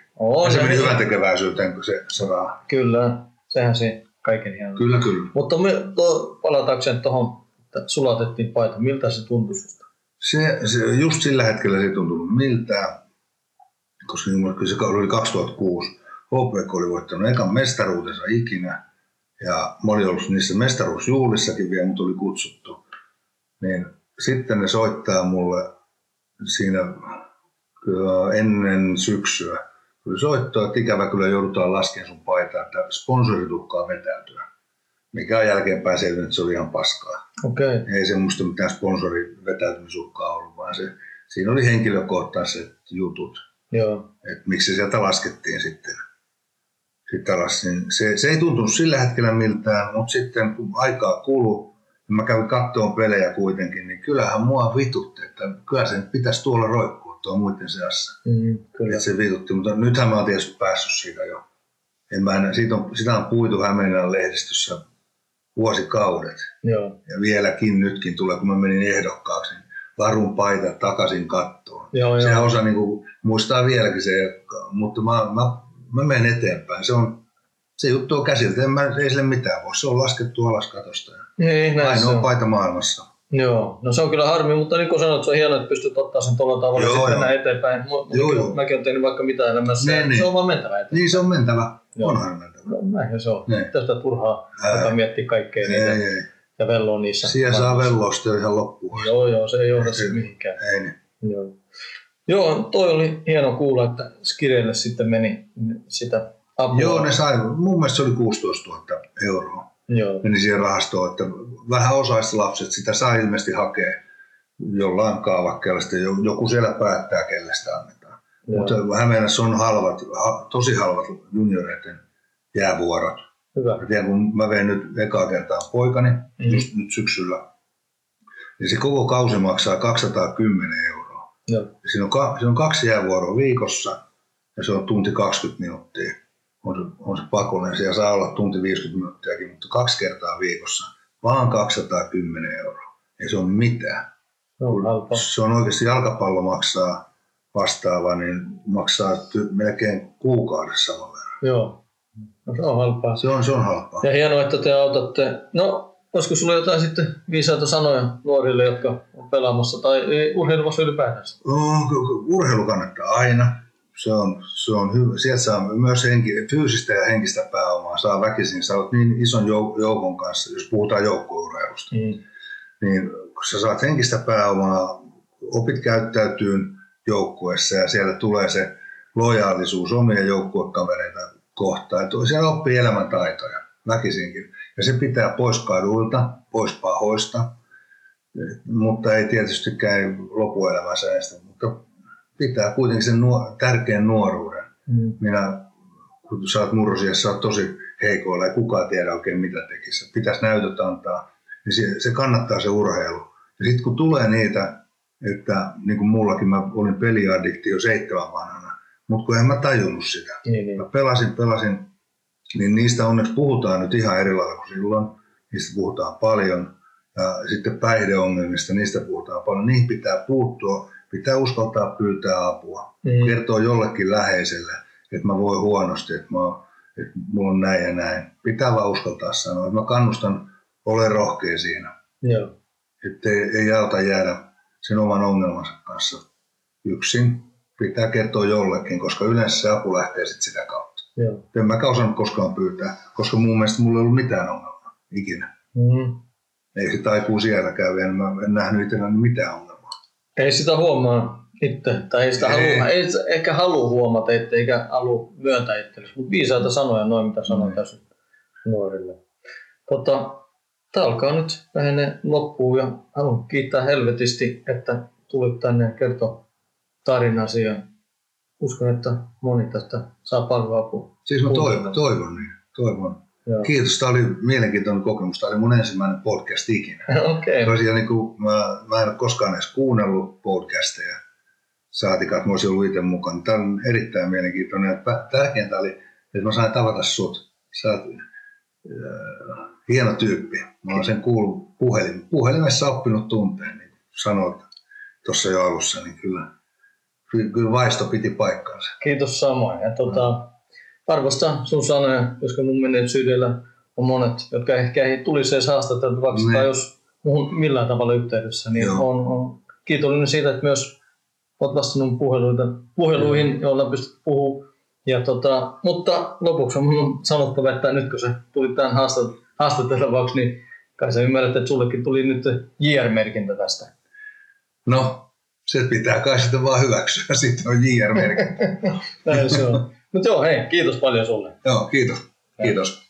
ja se se meni hyvä. hyvän tekeväisyyteen, kun se, raha. Kyllä, sehän se kaiken hieno. Kyllä, kyllä. Mutta me, to, palatakseen tuohon, että sulatettiin paita, miltä se tuntui susta? Se, se, just sillä hetkellä se ei tuntunut miltään, koska niin se oli 2006. HPK oli voittanut ekan mestaruutensa ikinä. Ja mä olin ollut niissä mestaruusjuhlissakin vielä, mut oli kutsuttu. Niin sitten ne soittaa mulle siinä kyllä ennen syksyä. Tuli soittoa, että ikävä kyllä joudutaan laskemaan sun paitaa, että sponsorit uhkaa vetäytyä. Mikä on jälkeenpäin selvinnyt, että se oli ihan paskaa. Okay. Ei semmoista mitään sponsorin vetäytymisuhkaa ollut, vaan se, siinä oli henkilökohtaiset jutut. Joo. että miksi se sieltä laskettiin sitten. Sitten alas, niin se, se ei tuntunut sillä hetkellä miltään, mutta sitten kun aikaa kului, ja mä kävin kattoon pelejä kuitenkin, niin kyllähän mua vitutti, että kyllä sen pitäisi tuolla roikkua tuo muiden seassa. Mm, kyllä. Että se vitutti, mutta nythän mä oon tietysti päässyt siitä jo. En mä enää, siitä on, sitä on puitu Hämeenlinnan lehdistössä vuosikaudet. Joo. Ja vieläkin nytkin tulee, kun mä menin ehdokkaaksi, niin varun paita takaisin kattoon. Joo, Se joo. osa niin kuin, muistaa vieläkin se, mutta mä, mä, mä menen eteenpäin. Se on, se juttu on käsiltä, en mä, ei sille mitään voi. Se on laskettu alas katosta. Niin, näin se Ainoa on. paita maailmassa. Joo, no se on kyllä harmi, mutta niin kuin sanoit, se on hienoa, että pystyt ottaa sen tuolla tavalla Joo, sitten joo. eteenpäin. Mu- Joo, mäkin- joo. Mäkin olen tehnyt vaikka mitä elämässä. Niin, se niin. on vaan mentävä eteenpäin. Niin se on mentävä. Joo. Onhan mentävä. No, näinhän se on. Niin. Tästä turhaa alkaa miettiä kaikkea Ei, niitä ei. ja velloa niissä. Siellä saa velloa sitten ihan loppuun. Joo, joo, se ei johda Ei, sitten mihinkään. Ei niin. Joo. Joo, toi oli hieno kuulla, että Skireille sitten meni sitä apua. Joo, ne sai, mun mielestä se oli 16 000 euroa. Joo, Meni siihen rahastoon, että vähän osaiset lapset sitä saa ilmeisesti hakea jollain kaavakkeella. Sitten jo- joku siellä päättää, kelle sitä annetaan. joo. Mutta Hämeenässä on halvat, ha, tosi halvat junioreiden jäävuorot. hyvä. Mä tiedän, kun mä vein nyt ekaa kertaa poikani, mm. just nyt syksyllä, niin se koko kausi maksaa 210 euroa. Joo, Siinä on, ka, siinä on kaksi jäävuoroa viikossa ja se on tunti 20 minuuttia. On se, on se pakollinen, siellä saa olla tunti 50 minuuttiakin, mutta kaksi kertaa viikossa. Vaan 210 euroa. Ei se ole mitään. se on halpa. Se on oikeasti jalkapallo maksaa vastaava, niin maksaa ty- melkein kuukaudessa saman verran. Joo, no, se on halpaa. Se on, se on halpaa. Ja hienoa, että te autatte. No, olisiko sulla jotain sitten viisaita sanoja nuorille, jotka on pelaamassa tai ei, urheilumassa ylipäätänsä? No, urheilu kannattaa aina. Se on, se on hyvä. Sieltä saa myös henki, fyysistä ja henkistä pääomaa. Saa väkisin. Sä oot niin ison jou- joukon kanssa, jos puhutaan joukkueurheilusta. Mm. Niin kun sä saat henkistä pääomaa, opit käyttäytyy joukkueessa ja siellä tulee se lojaalisuus omia joukkuekavereita kohtaan. Siellä oppii elämäntaitoja väkisinkin. Ja se pitää pois kaduilta, pois pahoista, mutta ei tietystikään lopuelämänsä estä, mutta pitää kuitenkin sen nuo, tärkeän nuoruuden. Mm. Minä, kun sä oot murrosiassa, sä oot tosi heikoilla ja kukaan tiedä oikein mitä tekisi. Pitäisi näytöt antaa, niin se, se kannattaa se urheilu. Ja sitten kun tulee niitä, että niin kuin mullakin mä olin peliaddikti jo seitsemän vanhana, mutta kun en mä tajunnut sitä. Niin, niin. Mä pelasin, pelasin, niin niistä onneksi puhutaan nyt ihan eri lailla kuin silloin. Niistä puhutaan paljon. Ja sitten päihdeongelmista, niistä puhutaan paljon. Niihin pitää puuttua, pitää uskaltaa pyytää apua. Mm. Kertoo jollekin läheiselle, että mä voin huonosti, että, mä, että mulla on näin ja näin. Pitää vaan uskaltaa sanoa. että Mä kannustan, ole rohkea siinä. Joo. Että ei, ei auta jäädä sen oman ongelmansa kanssa yksin. Pitää kertoa jollekin, koska yleensä se apu lähtee sitten sitä kautta. Joo. En mäkään osannut koskaan pyytää, koska mun mielestä mulla ei ollut mitään ongelmaa ikinä. Mm. Ei se taipuu siellä käy, en, mä en nähnyt itselläni mitään ongelmaa. Ei sitä huomaa itse, tai ei sitä Ei. halua, ei ehkä halua huomata itse, eikä halua myöntää itsellesi, mutta viisaita sanoja noin, mitä sanoin Mm. tässä nuorille. Tota, Tämä alkaa nyt lähenne loppuun ja haluan kiittää helvetisti, että tulit tänne ja kertoi tarinasi ja uskon, että moni tästä saa paljon apua. Siis mä toivon, toivon niin. Toivon. Joo. Kiitos, tämä oli mielenkiintoinen kokemus. Tämä oli mun ensimmäinen podcast ikinä. Okei, Tosiaan niin kuin mä, mä en ole koskaan edes kuunnellut podcasteja, saatikaan, että mä olisin ollut itse mukana. Tämä on erittäin mielenkiintoinen. Tärkeintä oli, että mä sain tavata sut. Sä oot äh, hieno tyyppi. Mä oon sen kuullut puhelin, puhelimessa oppinut tunteen, niin kuin sanoit tuossa jo alussa, niin kyllä, kyllä, kyllä vaisto piti paikkaansa. kiitos samoin. Ja tota, arvostan sun sanoja, koska mun menneisyydellä on monet, jotka ehkä ei tulisi edes haastateltavaksi Niin. tai jos muun millään tavalla yhteydessä, niin Joo. on, on kiitollinen siitä, että myös olet vastannut puheluita, puheluihin, joilla pystyt puhumaan. Ja tota, mutta lopuksi on mun sanottava, että nyt kun sä tulit tähän haastat- haastateltavaksi, niin kai sä ymmärrät, että sullekin tuli nyt JR-merkintä tästä. No, se pitää kai sitten vaan hyväksyä. Sitten on JR-merkintä. Näin se on. Mutta joo, hei, kiitos paljon sulle. Joo, kiitos. Kiitos.